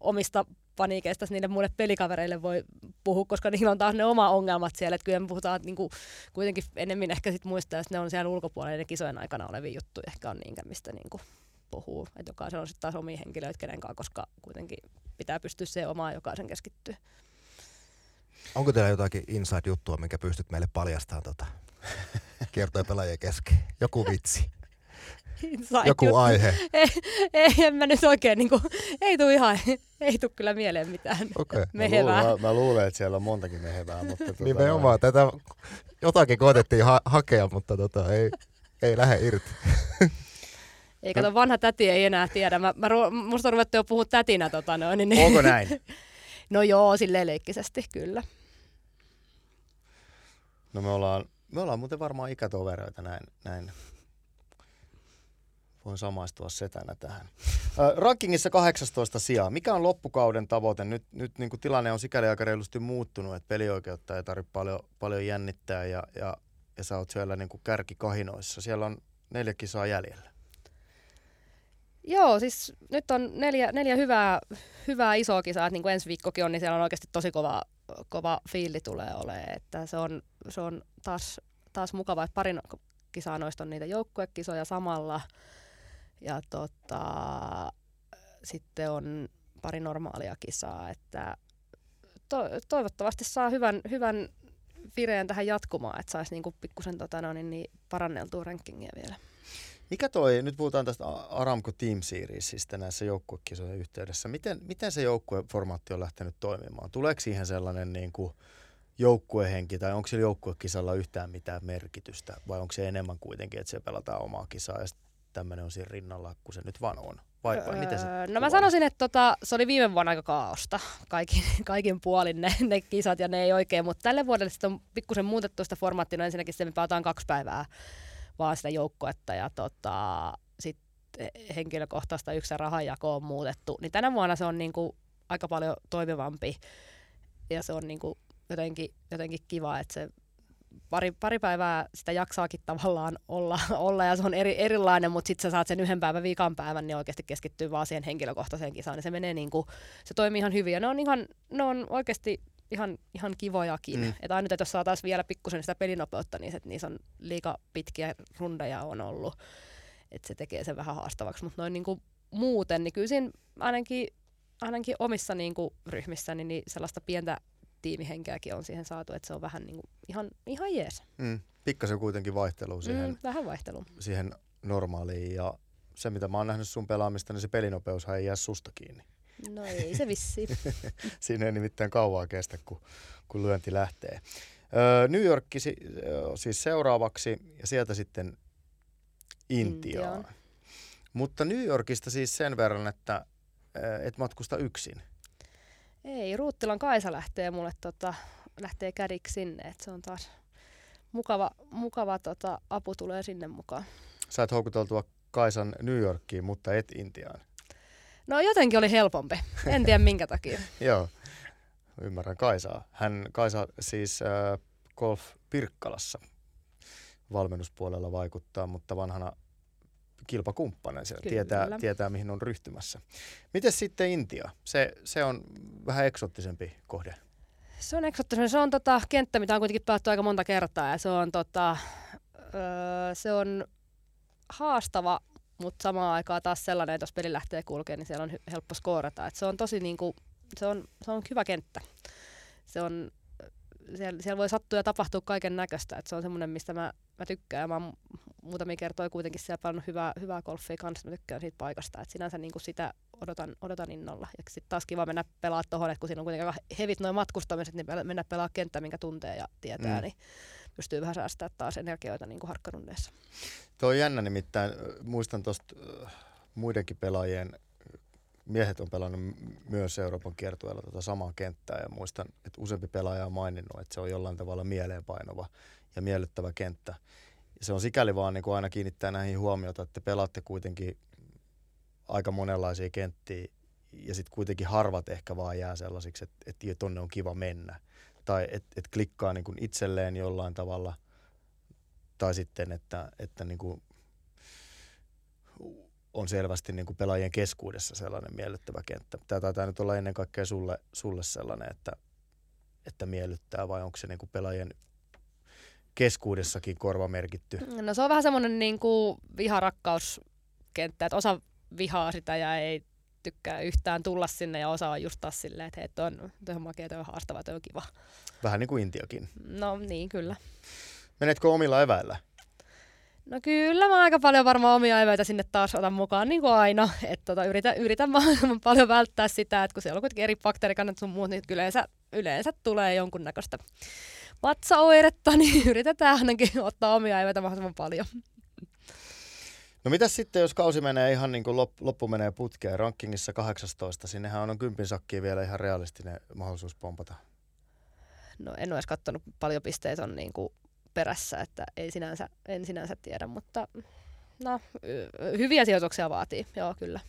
omista paniikeista niille muille pelikavereille voi puhua, koska niillä on taas ne oma ongelmat siellä. Että kyllä me puhutaan että niinku, kuitenkin enemmän ehkä sit muistaa, että ne on siellä ulkopuolella ne kisojen aikana olevia juttuja ehkä on niinkä, mistä niinku puhuu. Että jokaisella on sitten taas omia henkilöitä kenen kanssa, koska kuitenkin pitää pystyä se omaan jokaisen keskittyä. Onko teillä jotakin inside-juttua, minkä pystyt meille paljastamaan tota, kiertojen kesken? Joku vitsi? Inside Joku juttu. aihe? Ei, ei, en mä nyt oikein, niin kuin, ei tule ihan, ei tule kyllä mieleen mitään okay. mehevää. Mä, luulen, mä, mä luulen, että siellä on montakin mehevää. Mutta tuota, Nimenomaan, tätä jotakin koetettiin ha- hakea, mutta tota, ei, ei lähde irti. Ei kato, vanha täti ei enää tiedä. Mä, mä, musta on ruvettu jo puhua tätinä. Tota, no, niin, Onko näin? no joo, silleen leikkisesti, kyllä. No me ollaan, me ollaan muuten varmaan ikätovereita näin, näin. Voin samaistua setänä tähän. Äh, rankingissa 18 sijaa. Mikä on loppukauden tavoite? Nyt, nyt niin kuin tilanne on sikäli aika reilusti muuttunut, että pelioikeutta ei tarvitse paljon, paljon jännittää ja, ja, ja sä oot siellä niin kuin kärkikahinoissa. Siellä on neljä kisaa jäljellä. Joo, siis nyt on neljä, neljä hyvää, hyvää isoa kisaa, että niin kuin ensi viikkokin on, niin siellä on oikeasti tosi kova, kova fiili tulee olemaan. Että se on, se on taas, taas mukava, että parin kisaa noista on niitä joukkuekisoja samalla. Ja tota, sitten on pari normaalia kisaa, että to, toivottavasti saa hyvän, hyvän vireen tähän jatkumaan, että saisi niinku pikkusen tota, no, niin, niin paranneltua rankingia vielä. Mikä toi, nyt puhutaan tästä Aramco Team Seriesistä näissä joukkuekisojen yhteydessä. Miten, miten se joukkueformaatti on lähtenyt toimimaan? Tuleeko siihen sellainen niin kuin joukkuehenki tai onko sillä joukkuekisalla yhtään mitään merkitystä vai onko se enemmän kuitenkin, että se pelataan omaa kisaa ja tämmöinen on siinä rinnalla, kun se nyt vaan on? Vai, vai miten se öö, no mä sanoisin, että tota, se oli viime vuonna aika kaaosta. Kaikin, kaikin puolin ne, ne kisat ja ne ei oikein, mutta tälle vuodelle sitten on pikkusen muutettu sitä formaattia, no ensinnäkin se me pelataan kaksi päivää vaan sitä joukkuetta ja tota, sitten henkilökohtaista yksi rahanjako on muutettu, niin tänä vuonna se on niinku aika paljon toimivampi ja se on niinku jotenkin, jotenkin kiva, että se pari, pari päivää sitä jaksaakin tavallaan olla, olla ja se on eri, erilainen, mutta sitten sä saat sen yhden päivän viikan päivän, niin oikeasti keskittyy vaan siihen henkilökohtaiseen kisaan, niin se menee niinku, se toimii ihan hyvin ja ne on, ihan, ne on oikeasti ihan, ihan kivojakin. Mm. Että ainut, että jos saataisiin vielä pikkusen sitä pelinopeutta, niin se, niissä on liika pitkiä rundeja on ollut. Että se tekee sen vähän haastavaksi. Mutta noin niinku muuten, niin kyllä siinä ainakin, ainakin omissa niinku ryhmissäni niin sellaista pientä tiimihenkeäkin on siihen saatu, että se on vähän niinku ihan, ihan jees. Mm. Pikkasen kuitenkin vaihtelu siihen, mm, vähän vaihtelu. siihen normaaliin ja se mitä mä oon nähnyt sun pelaamista, niin se pelinopeus ei jää susta kiinni. No ei se vissi. Siinä ei nimittäin kauaa kestä, kun, kun lyönti lähtee. Öö, New York siis seuraavaksi ja sieltä sitten Intiaan. Intiaan. Mutta New Yorkista siis sen verran, että et matkusta yksin. Ei, Ruuttilan Kaisa lähtee mulle tota, lähtee kädiksi sinne, että se on taas mukava, mukava tota, apu tulee sinne mukaan. Sait houkuteltua Kaisan New Yorkiin, mutta et Intiaan. No jotenkin oli helpompi. En tiedä minkä takia. Joo, ymmärrän Kaisaa. Hän, Kaisa siis äh, Golf Pirkkalassa valmennuspuolella vaikuttaa, mutta vanhana kilpakumppanen siellä tietää, tietää, mihin on ryhtymässä. Miten sitten Intia? Se, se on vähän eksottisempi kohde. Se on eksottisempi. Se on tota, kenttä, mitä on kuitenkin pelattu aika monta kertaa ja se on, tota, öö, se on haastava mutta samaan aikaan taas sellainen, että jos peli lähtee kulkemaan, niin siellä on helppo skoorata. Et se on tosi niinku, se on, se on hyvä kenttä. Se on, siellä, siellä voi sattua ja tapahtua kaiken näköistä. Se on semmoinen, mistä mä, mä tykkään. Mä oon muutamia kertoja kuitenkin siellä paljon hyvää, hyvää golfia kanssa. Mä tykkään siitä paikasta. Et sinänsä niinku sitä odotan, odotan innolla. Ja sitten taas kiva mennä pelaa tuohon, että kun siinä on kuitenkin aika hevit noin matkustamiset, niin mennä pelaa kenttä, minkä tuntee ja tietää. Mm. Niin pystyy vähän säästämään taas energioita niin kuin harkkarundeissa. Tuo on jännä nimittäin. Muistan tuosta muidenkin pelaajien, miehet on pelannut myös Euroopan kiertueella tuota samaa kenttää ja muistan, että useampi pelaaja on maininnut, että se on jollain tavalla mieleenpainova ja miellyttävä kenttä. Ja se on sikäli vaan niin kuin aina kiinnittää näihin huomiota, että te pelaatte kuitenkin aika monenlaisia kenttiä ja sitten kuitenkin harvat ehkä vaan jää sellaisiksi, että, että tonne on kiva mennä tai että et klikkaa niin kuin itselleen jollain tavalla, tai sitten, että, että niin kuin on selvästi niin kuin pelaajien keskuudessa sellainen miellyttävä kenttä. Tämä taitaa nyt olla ennen kaikkea sulle, sulle sellainen, että, että miellyttää, vai onko se niin kuin pelaajien keskuudessakin korva merkitty? No se on vähän semmoinen niin kuin vihaраkkauskenttä, että osa vihaa sitä ja ei tykkää yhtään tulla sinne ja osaa just taas silleen, että hei, toi on, toi on makea, toi on haastava, toi on kiva. Vähän niin kuin Intiakin. No niin, kyllä. Menetkö omilla eväillä? No kyllä mä aika paljon varmaan omia eväitä sinne taas otan mukaan niin kuin aina. Että tota, yritän, yritän mahdollisimman paljon välttää sitä, että kun siellä on kuitenkin eri bakteerikannat sun muut, niin yleensä, yleensä tulee jonkunnäköistä vatsaoiretta, niin yritetään ainakin ottaa omia eväitä mahdollisimman paljon. No mitä sitten, jos kausi menee ihan niin kuin loppu menee putkeen, rankingissa 18, sinnehän on kympin sakkiin vielä ihan realistinen mahdollisuus pompata. No en ole edes katsonut paljon pisteitä on niin kuin perässä, että ei sinänsä, en sinänsä tiedä, mutta no, hyviä sijoituksia vaatii, joo kyllä.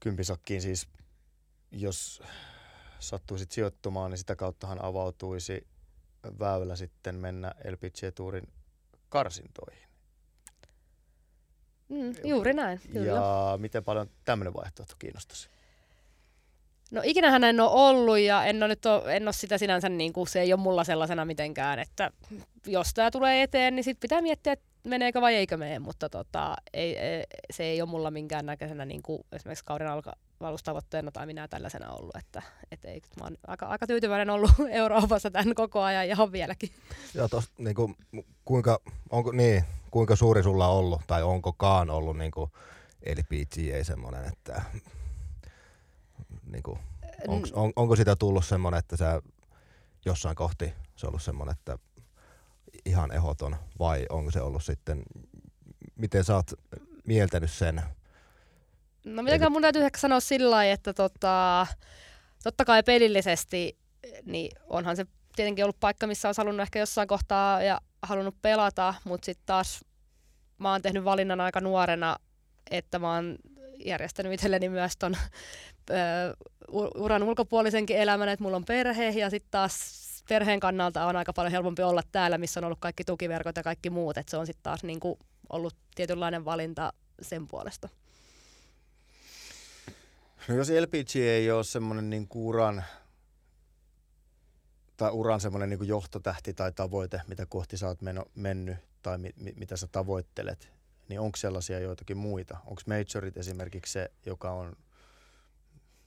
Kympisakkiin siis, jos sattuisit sijoittumaan, niin sitä kauttahan avautuisi väylä sitten mennä LPG Tourin karsintoihin. Mm, juuri näin. Kyllä. Ja miten paljon tämmöinen vaihtoehto kiinnostaisi? No ikinähän en ole ollut ja en ole, nyt ole, en ole sitä sinänsä, niin kuin, se ei ole mulla sellaisena mitenkään, että jos tämä tulee eteen, niin sitten pitää miettiä, että meneekö vai eikö mene, mutta tota, ei, ei, se ei ole mulla minkään näköisenä niin kuin esimerkiksi kauden alka, valustavoitteena tai minä tällaisena ollut, että et ei, mä oon aika, aika tyytyväinen ollut Euroopassa tämän koko ajan ja on vieläkin. Ja tos, niin kuin, kuinka, onko, niin, kuinka suuri sulla on ollut tai onkokaan ollut niin kuin, eli PGA semmoinen, että niin kuin, onko, on, onko sitä tullut semmoinen, että sä jossain kohti se on ollut semmoinen, että ihan ehoton vai onko se ollut sitten, miten sä oot mieltänyt sen? No mitenkään mun täytyy ehkä sanoa sillä lailla, että tota, totta kai pelillisesti niin onhan se tietenkin ollut paikka, missä olisi halunnut ehkä jossain kohtaa ja halunnut pelata, mutta sitten taas mä oon tehnyt valinnan aika nuorena, että mä oon järjestänyt itselleni myös ton uran ulkopuolisenkin elämän, että mulla on perhe ja sitten taas perheen kannalta on aika paljon helpompi olla täällä, missä on ollut kaikki tukiverkot ja kaikki muut, että se on sitten taas niinku ollut tietynlainen valinta sen puolesta. No jos LPG ei ole semmoinen niin uran tai uran semmoinen niin johtotähti tai tavoite, mitä kohti sä oot meno, mennyt tai mi, mi, mitä sä tavoittelet, niin onko sellaisia joitakin muita? Onko majorit esimerkiksi se, joka on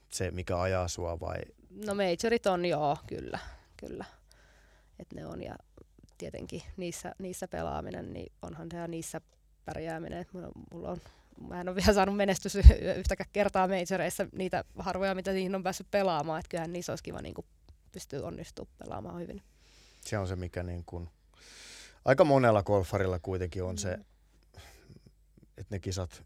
se, mikä ajaa sua vai? No majorit on joo, kyllä, kyllä. Et ne on ja tietenkin niissä, niissä pelaaminen, niin onhan se ja niissä pärjääminen. Mulla on, mä en ole vielä saanut menestys yhtäkään kertaa majoreissa niitä harvoja, mitä niihin on päässyt pelaamaan. Että kyllähän niissä olisi kiva niin pystyä onnistumaan pelaamaan hyvin. Se on se, mikä niin kuin, aika monella golfarilla kuitenkin on mm. se, että ne kisat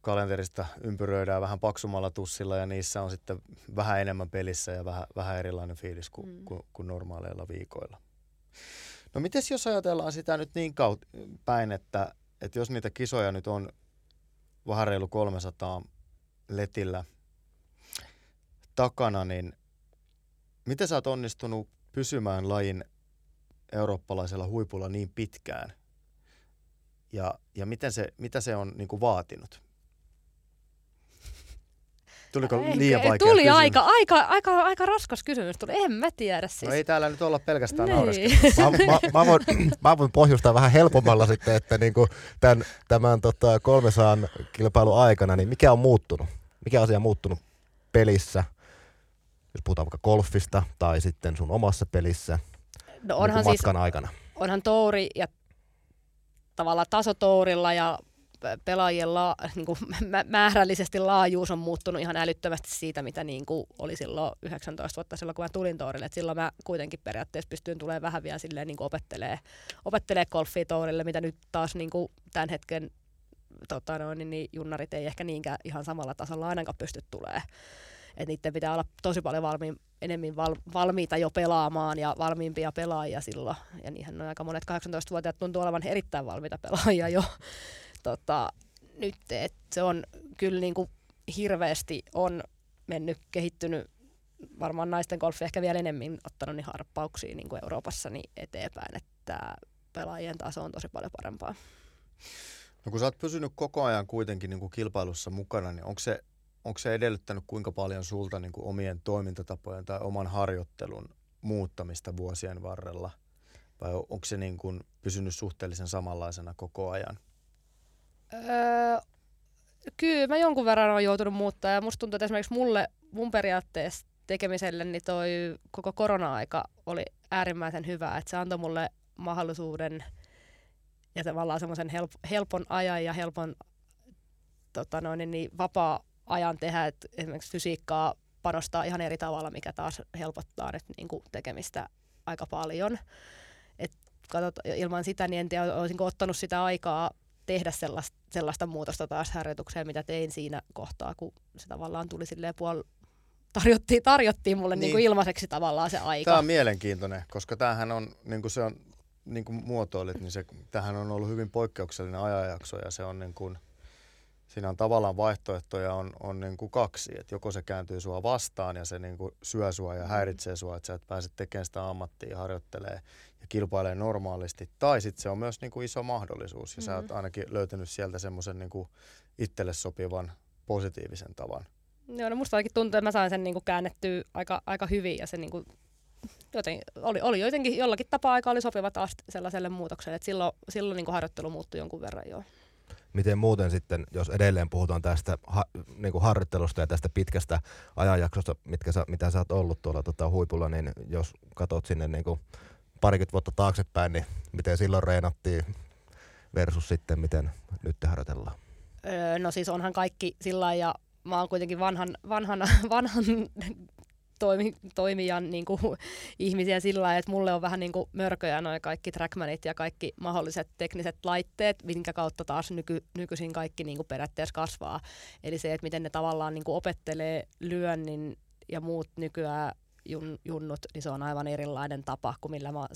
kalenterista ympyröidään vähän paksumalla tussilla ja niissä on sitten vähän enemmän pelissä ja vähän, vähän erilainen fiilis kuin, mm. kuin, kuin normaaleilla viikoilla. No miten jos ajatellaan sitä nyt niin kaut, päin, että, että jos niitä kisoja nyt on vähän reilu 300 letillä takana, niin miten sä oot onnistunut pysymään lajin eurooppalaisella huipulla niin pitkään? Ja, ja miten se, mitä se on niin kuin vaatinut? Tuliko Ehkä, liian vaikea Tuli kysymys? aika, aika, aika, aika raskas kysymys. Tuli. En mä tiedä siis. No ei täällä nyt olla pelkästään niin. mä, mä, mä, voin, mä voin pohjustaa vähän helpommalla sitten, että niinku tämän, tämän tota, kolmesaan kilpailun aikana, niin mikä on muuttunut? Mikä asia on muuttunut pelissä? Jos puhutaan vaikka golfista tai sitten sun omassa pelissä no onhan niin matkan siis, aikana. Onhan touri ja tavallaan tasotourilla ja pelaajien la, niin kuin määrällisesti laajuus on muuttunut ihan älyttömästi siitä, mitä niin kuin oli silloin 19 vuotta silloin, kun mä tulin tourille. Et silloin mä kuitenkin periaatteessa pystyin tulemaan vähän vielä silleen niin opettelee, opettelee golfia tourille, mitä nyt taas niin kuin tämän hetken tota noin, niin, niin junnarit ei ehkä niinkään ihan samalla tasolla ainakaan pysty tulemaan. Et niiden pitää olla tosi paljon valmiin, enemmän val, valmiita jo pelaamaan ja valmiimpia pelaajia silloin. Ja niinhän on aika monet 18-vuotiaat tuntuu olevan erittäin valmiita pelaajia jo tota, nyt, että se on kyllä niin kuin hirveästi on mennyt, kehittynyt varmaan naisten golfi ehkä vielä enemmän ottanut niin harppauksia niin kuin Euroopassa niin eteenpäin, että pelaajien taso on tosi paljon parempaa. No kun sä oot pysynyt koko ajan kuitenkin niin kuin kilpailussa mukana, niin onko se, onko se edellyttänyt kuinka paljon sulta niin kuin omien toimintatapojen tai oman harjoittelun muuttamista vuosien varrella? Vai onko se niin kuin pysynyt suhteellisen samanlaisena koko ajan? Öö, Kyllä mä jonkun verran olen joutunut muuttaa ja musta tuntuu, että esimerkiksi mulle, mun periaatteessa tekemiselle, niin toi koko korona-aika oli äärimmäisen hyvä, että se antoi mulle mahdollisuuden ja tavallaan semmoisen help, helpon ajan ja helpon tota noin, niin, niin vapaa-ajan tehdä, että esimerkiksi fysiikkaa panostaa ihan eri tavalla, mikä taas helpottaa nyt niin kuin tekemistä aika paljon. Et katsot, ilman sitä niin en tiedä, olisinko ottanut sitä aikaa tehdä sellaista, sellaista muutosta taas harjoitukseen, mitä tein siinä kohtaa, kun se tavallaan tuli silleen puol- tarjottiin, tarjottiin mulle niin. Niin kuin ilmaiseksi tavallaan se aika. Tämä on mielenkiintoinen, koska tämähän on, niin kuin se on, niin kuin muotoilit, niin se, tämähän on ollut hyvin poikkeuksellinen ajanjakso ja se on niin kuin, siinä on tavallaan vaihtoehtoja on, on niin kuin kaksi, että joko se kääntyy sua vastaan ja se niin kuin syö sua ja häiritsee sua, että sä et pääse tekemään sitä ammattia ja harjoittelee ja kilpailee normaalisti, tai sitten se on myös niin kuin iso mahdollisuus ja mm-hmm. sä oot ainakin löytänyt sieltä semmoisen niin kuin itselle sopivan positiivisen tavan. Joo, no musta ainakin tuntuu, että mä sain sen niin kuin käännettyä aika, aika hyvin ja se niin kuin joten, oli, oli jotenkin jollakin tapaa aika oli sopiva taas sellaiselle muutokselle, että silloin, silloin niin kuin harjoittelu muuttui jonkun verran joo. Miten muuten sitten, jos edelleen puhutaan tästä ha, niin kuin harjoittelusta ja tästä pitkästä ajanjaksosta, mitkä sä, mitä sä oot ollut tuolla tota, huipulla, niin jos katsot sinne niin kuin parikymmentä vuotta taaksepäin, niin miten silloin reenattiin versus sitten miten nyt te harjoitellaan? Öö, no siis onhan kaikki sillä ja mä oon kuitenkin vanhan, vanhan, vanhan toimi, toimijan niin kuin, ihmisiä sillä lailla, että mulle on vähän niin kuin mörköjä noin kaikki trackmanit ja kaikki mahdolliset tekniset laitteet, minkä kautta taas nyky, nykyisin kaikki niin kuin periaatteessa kasvaa. Eli se, että miten ne tavallaan niin kuin opettelee lyönnin ja muut nykyään jun, junnut, niin se on aivan erilainen tapa kuin millä mä,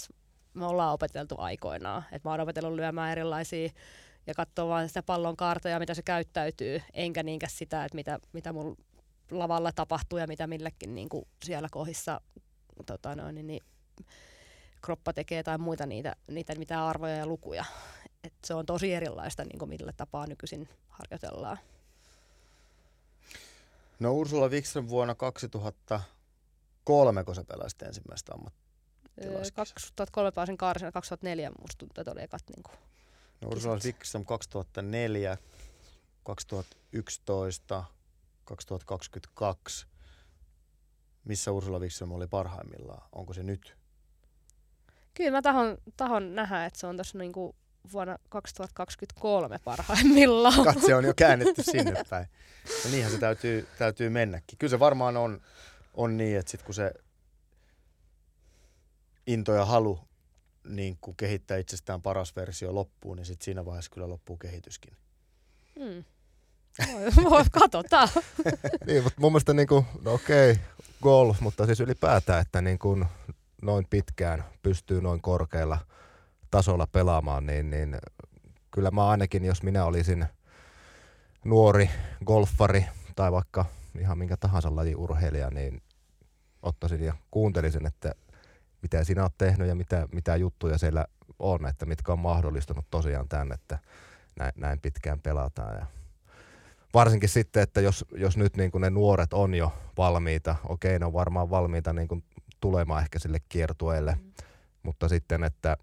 me ollaan opeteltu aikoinaan. Et mä oon opetellut lyömään erilaisia ja katsoa vain sitä pallon kaarta ja mitä se käyttäytyy, enkä niinkään sitä, että mitä, mitä mun lavalla tapahtuu ja mitä millekin niin kuin siellä kohdissa tota noin, niin, niin, kroppa tekee tai muita niitä, niitä mitä arvoja ja lukuja. Et se on tosi erilaista, niin kuin millä tapaa nykyisin harjoitellaan. No Ursula Wikström vuonna 2003, kun sä pelasit ensimmäistä ammattilaiskisaa? 2003 pääsin kaarisen, 2004 musta tuntuu, että oli ekat niin kuin, No Ursula Wikström 2004, 2011, 2022. Missä Ursula Wikström oli parhaimmillaan? Onko se nyt? Kyllä mä tahon, tahon nähdä, että se on tässä niinku vuonna 2023 parhaimmillaan. Katse on jo käännetty sinne päin. Ja niinhän se täytyy, täytyy mennäkin. Kyllä se varmaan on, on niin, että sit kun se into ja halu niin kun kehittää itsestään paras versio loppuun, niin sit siinä vaiheessa kyllä loppuu kehityskin. Hmm. Voi, katsotaan. niin, mutta mun mielestä niin kuin, no okei, golf, mutta siis ylipäätään, että niin kuin noin pitkään pystyy noin korkealla tasolla pelaamaan, niin, niin kyllä mä ainakin, jos minä olisin nuori golfari tai vaikka ihan minkä tahansa lajin urheilija, niin ottaisin ja kuuntelisin, että mitä sinä olet tehnyt ja mitä, mitä juttuja siellä on, että mitkä on mahdollistanut tosiaan tämän, että näin, näin pitkään pelataan. Ja varsinkin sitten, että jos, jos nyt niin kuin ne nuoret on jo valmiita, okei ne on varmaan valmiita niin kuin tulemaan ehkä sille kiertueelle, mm. mutta sitten, että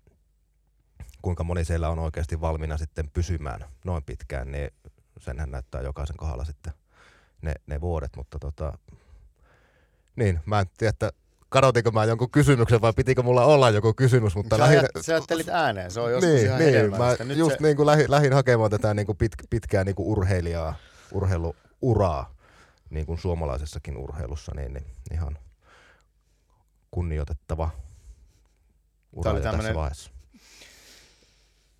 kuinka moni siellä on oikeasti valmiina sitten pysymään noin pitkään, niin senhän näyttää jokaisen kohdalla sitten ne, ne vuodet, mutta tota, niin, mä en tiedä, että kadotinko mä jonkun kysymyksen vai pitikö mulla olla joku kysymys, mutta sä, lähin... sä ajattelit ääneen, se on joskus niin, ihan niin, mä Nyt just se... niin kuin lähin, lähin hakemaan tätä niin kuin pit, pitkää niin kuin urheilijaa, urheiluuraa niin kuin suomalaisessakin urheilussa, niin, niin ihan kunnioitettava ura tässä tämmönen... vaiheessa.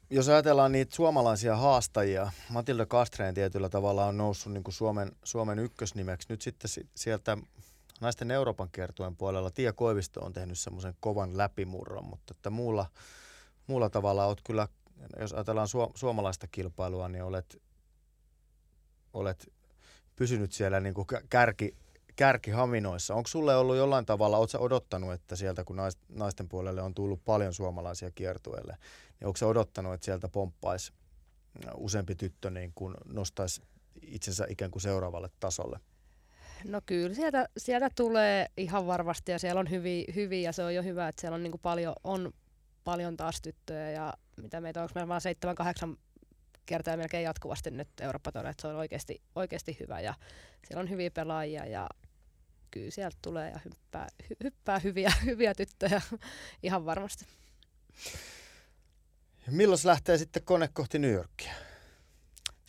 Jos ajatellaan niitä suomalaisia haastajia, Matilda Kastreen tietyllä tavalla on noussut niin kuin Suomen, Suomen ykkösnimeksi. Nyt sitten sieltä naisten Euroopan kiertueen puolella Tia Koivisto on tehnyt semmoisen kovan läpimurron, mutta että muulla, muulla tavalla olet kyllä, jos ajatellaan su- suomalaista kilpailua, niin olet, olet pysynyt siellä niin kuin kärki, kärkihaminoissa. Onko sulle ollut jollain tavalla, oletko odottanut, että sieltä kun naisten puolelle on tullut paljon suomalaisia kiertueelle, niin onko odottanut, että sieltä pomppaisi useampi tyttö niin kuin nostaisi itsensä ikään kuin seuraavalle tasolle? No kyllä, sieltä, sieltä tulee ihan varmasti ja siellä on hyviä, hyviä ja se on jo hyvä, että siellä on, niin paljon, on paljon taas tyttöjä ja mitä meitä on, meillä vaan seitsemän, kahdeksan kertaa melkein jatkuvasti nyt eurooppa että se on oikeasti, oikeasti hyvä ja siellä on hyviä pelaajia ja kyllä sieltä tulee ja hyppää, hy, hyppää hyviä, hyviä tyttöjä ihan varmasti. Milloin lähtee sitten kone kohti New Yorkia?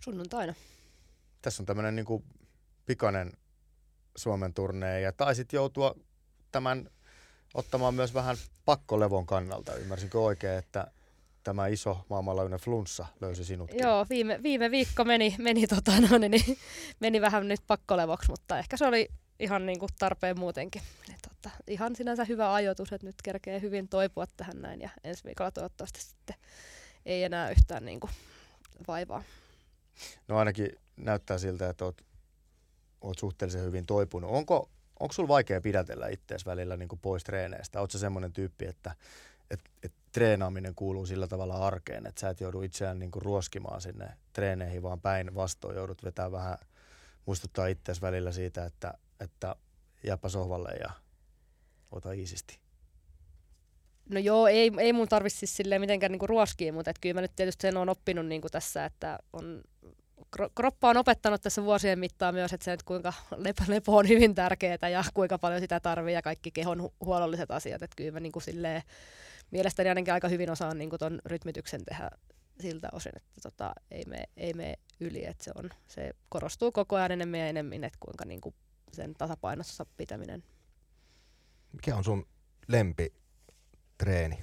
Sunnuntaina. Tässä on tämmöinen niin pikainen Suomen turneen ja taisit joutua tämän ottamaan myös vähän pakkolevon kannalta. Ymmärsinkö oikein, että tämä iso maailmanlaajuinen flunssa löysi sinut? Joo, viime, viime viikko meni, meni, tota, no, niin, meni vähän nyt pakkolevoksi, mutta ehkä se oli ihan niin kuin tarpeen muutenkin. Et, tota, ihan sinänsä hyvä ajoitus, että nyt kerkee hyvin toipua tähän näin ja ensi viikolla toivottavasti sitten ei enää yhtään niin kuin vaivaa. No ainakin näyttää siltä, että oot, oot suhteellisen hyvin toipunut. Onko, onko sulla vaikea pidätellä itseäsi välillä niin kuin pois treeneistä? Oletko semmoinen tyyppi, että et, et treenaaminen kuuluu sillä tavalla arkeen, että sä et joudu itseään niin kuin ruoskimaan sinne treeneihin, vaan päinvastoin joudut vetää vähän, muistuttaa itseäsi välillä siitä, että, että jääpä sohvalle ja ota iisisti. No joo, ei, ei mun tarvitse siis silleen mitenkään niinku ruoskia, mutta et kyllä mä nyt tietysti sen on oppinut niinku tässä, että on, kroppa on opettanut tässä vuosien mittaan myös, että se, että kuinka lepo, lepo on hyvin tärkeää ja kuinka paljon sitä tarvii ja kaikki kehon hu- asiat. Että kyllä mä niinku silleen, mielestäni ainakin aika hyvin osaan niinku ton rytmityksen tehdä siltä osin, että tota, ei, me, ei me yli, että se, on, se korostuu koko ajan enemmän ja enemmän, että kuinka niinku sen tasapainossa pitäminen. Mikä on sun lempi treeni?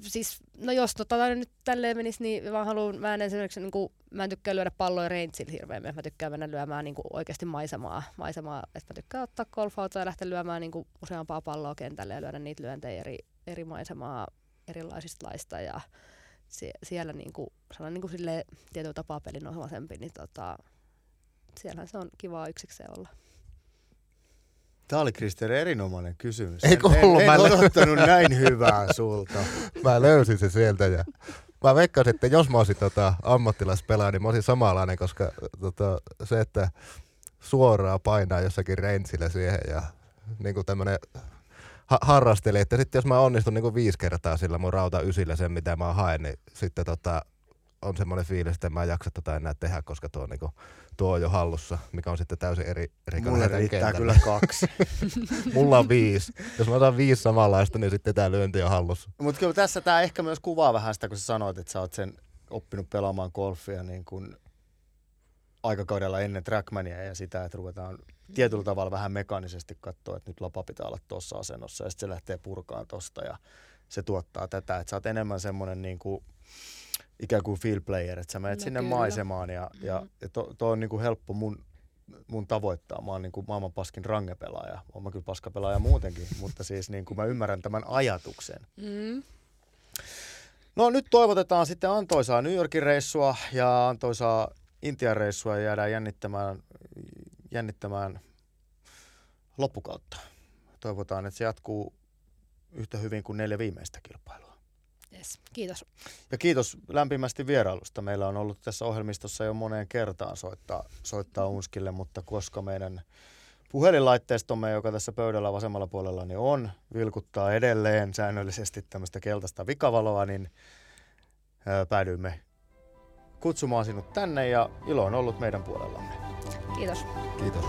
Siis, no jos tota, nyt tälleen menisi, niin vaan haluan, mä en esimerkiksi, niin kuin, mä en tykkää lyödä palloja rangeillä hirveän, mä tykkään mennä lyömään niin kuin, oikeasti maisemaa, maisemaa, että mä tykkään ottaa golfautoa ja lähteä lyömään niin kuin, useampaa palloa kentälle ja lyödä niitä lyöntejä eri, eri maisemaa erilaisista laista. Ja sie, siellä niin kuin, sellainen niin kuin sille tietyllä tapaa pelin ohjelmaisempi, niin tota, siellä se on kivaa yksikseen olla. Tämä oli Krister erinomainen kysymys. Ei ollut, en, en, en odottanut näin hyvää sulta. mä löysin se sieltä ja mä veikkasin, että jos mä olisin tota, ammattilaispelaaja, niin mä olisin samanlainen, koska tota, se, että suoraan painaa jossakin rensillä siihen ja niin kuin tämmönen ha- harrasteli, että sitten jos mä onnistun niin kuin viisi kertaa sillä mun rauta ysillä sen, mitä mä haen, niin sitten tota, on semmoinen fiilis, että mä en jaksa tota enää tehdä, koska tuo, niin kuin, tuo on jo hallussa, mikä on sitten täysin eri rikon Mulle riittää kentällä. kyllä kaksi. Mulla on viisi. Jos mä saan viisi samanlaista, niin sitten tämä lyönti on hallussa. Mutta kyllä tässä tämä ehkä myös kuvaa vähän sitä, kun sä sanoit, että sä oot sen oppinut pelaamaan golfia niin kuin aikakaudella ennen trackmania ja sitä, että ruvetaan tietyllä tavalla vähän mekaanisesti katsoa, että nyt lapa pitää olla tuossa asennossa ja sitten se lähtee purkaan tosta ja se tuottaa tätä, että sä oot enemmän semmoinen niin kuin, ikään kuin field player, että sä menet no, sinne kyllä. maisemaan ja, mm-hmm. ja, ja to, to on niin kuin helppo mun, mun tavoittaa. Mä oon niin kuin maailman paskin rangepelaaja. Oon mä kyllä paskapelaaja muutenkin, mutta siis niin kuin mä ymmärrän tämän ajatuksen. Mm. No nyt toivotetaan sitten antoisaa New Yorkin reissua ja antoisaa Intian reissua ja jäädään jännittämään, jännittämään loppukautta. Toivotaan, että se jatkuu yhtä hyvin kuin neljä viimeistä kilpailua. Yes. Kiitos. Ja kiitos lämpimästi vierailusta. Meillä on ollut tässä ohjelmistossa jo moneen kertaan soittaa, soittaa Unskille, mutta koska meidän puhelinlaitteistomme, joka tässä pöydällä vasemmalla puolella niin on, vilkuttaa edelleen säännöllisesti tämmöistä keltaista vikavaloa, niin päädyimme kutsumaan sinut tänne ja ilo on ollut meidän puolellamme. Kiitos. Kiitos.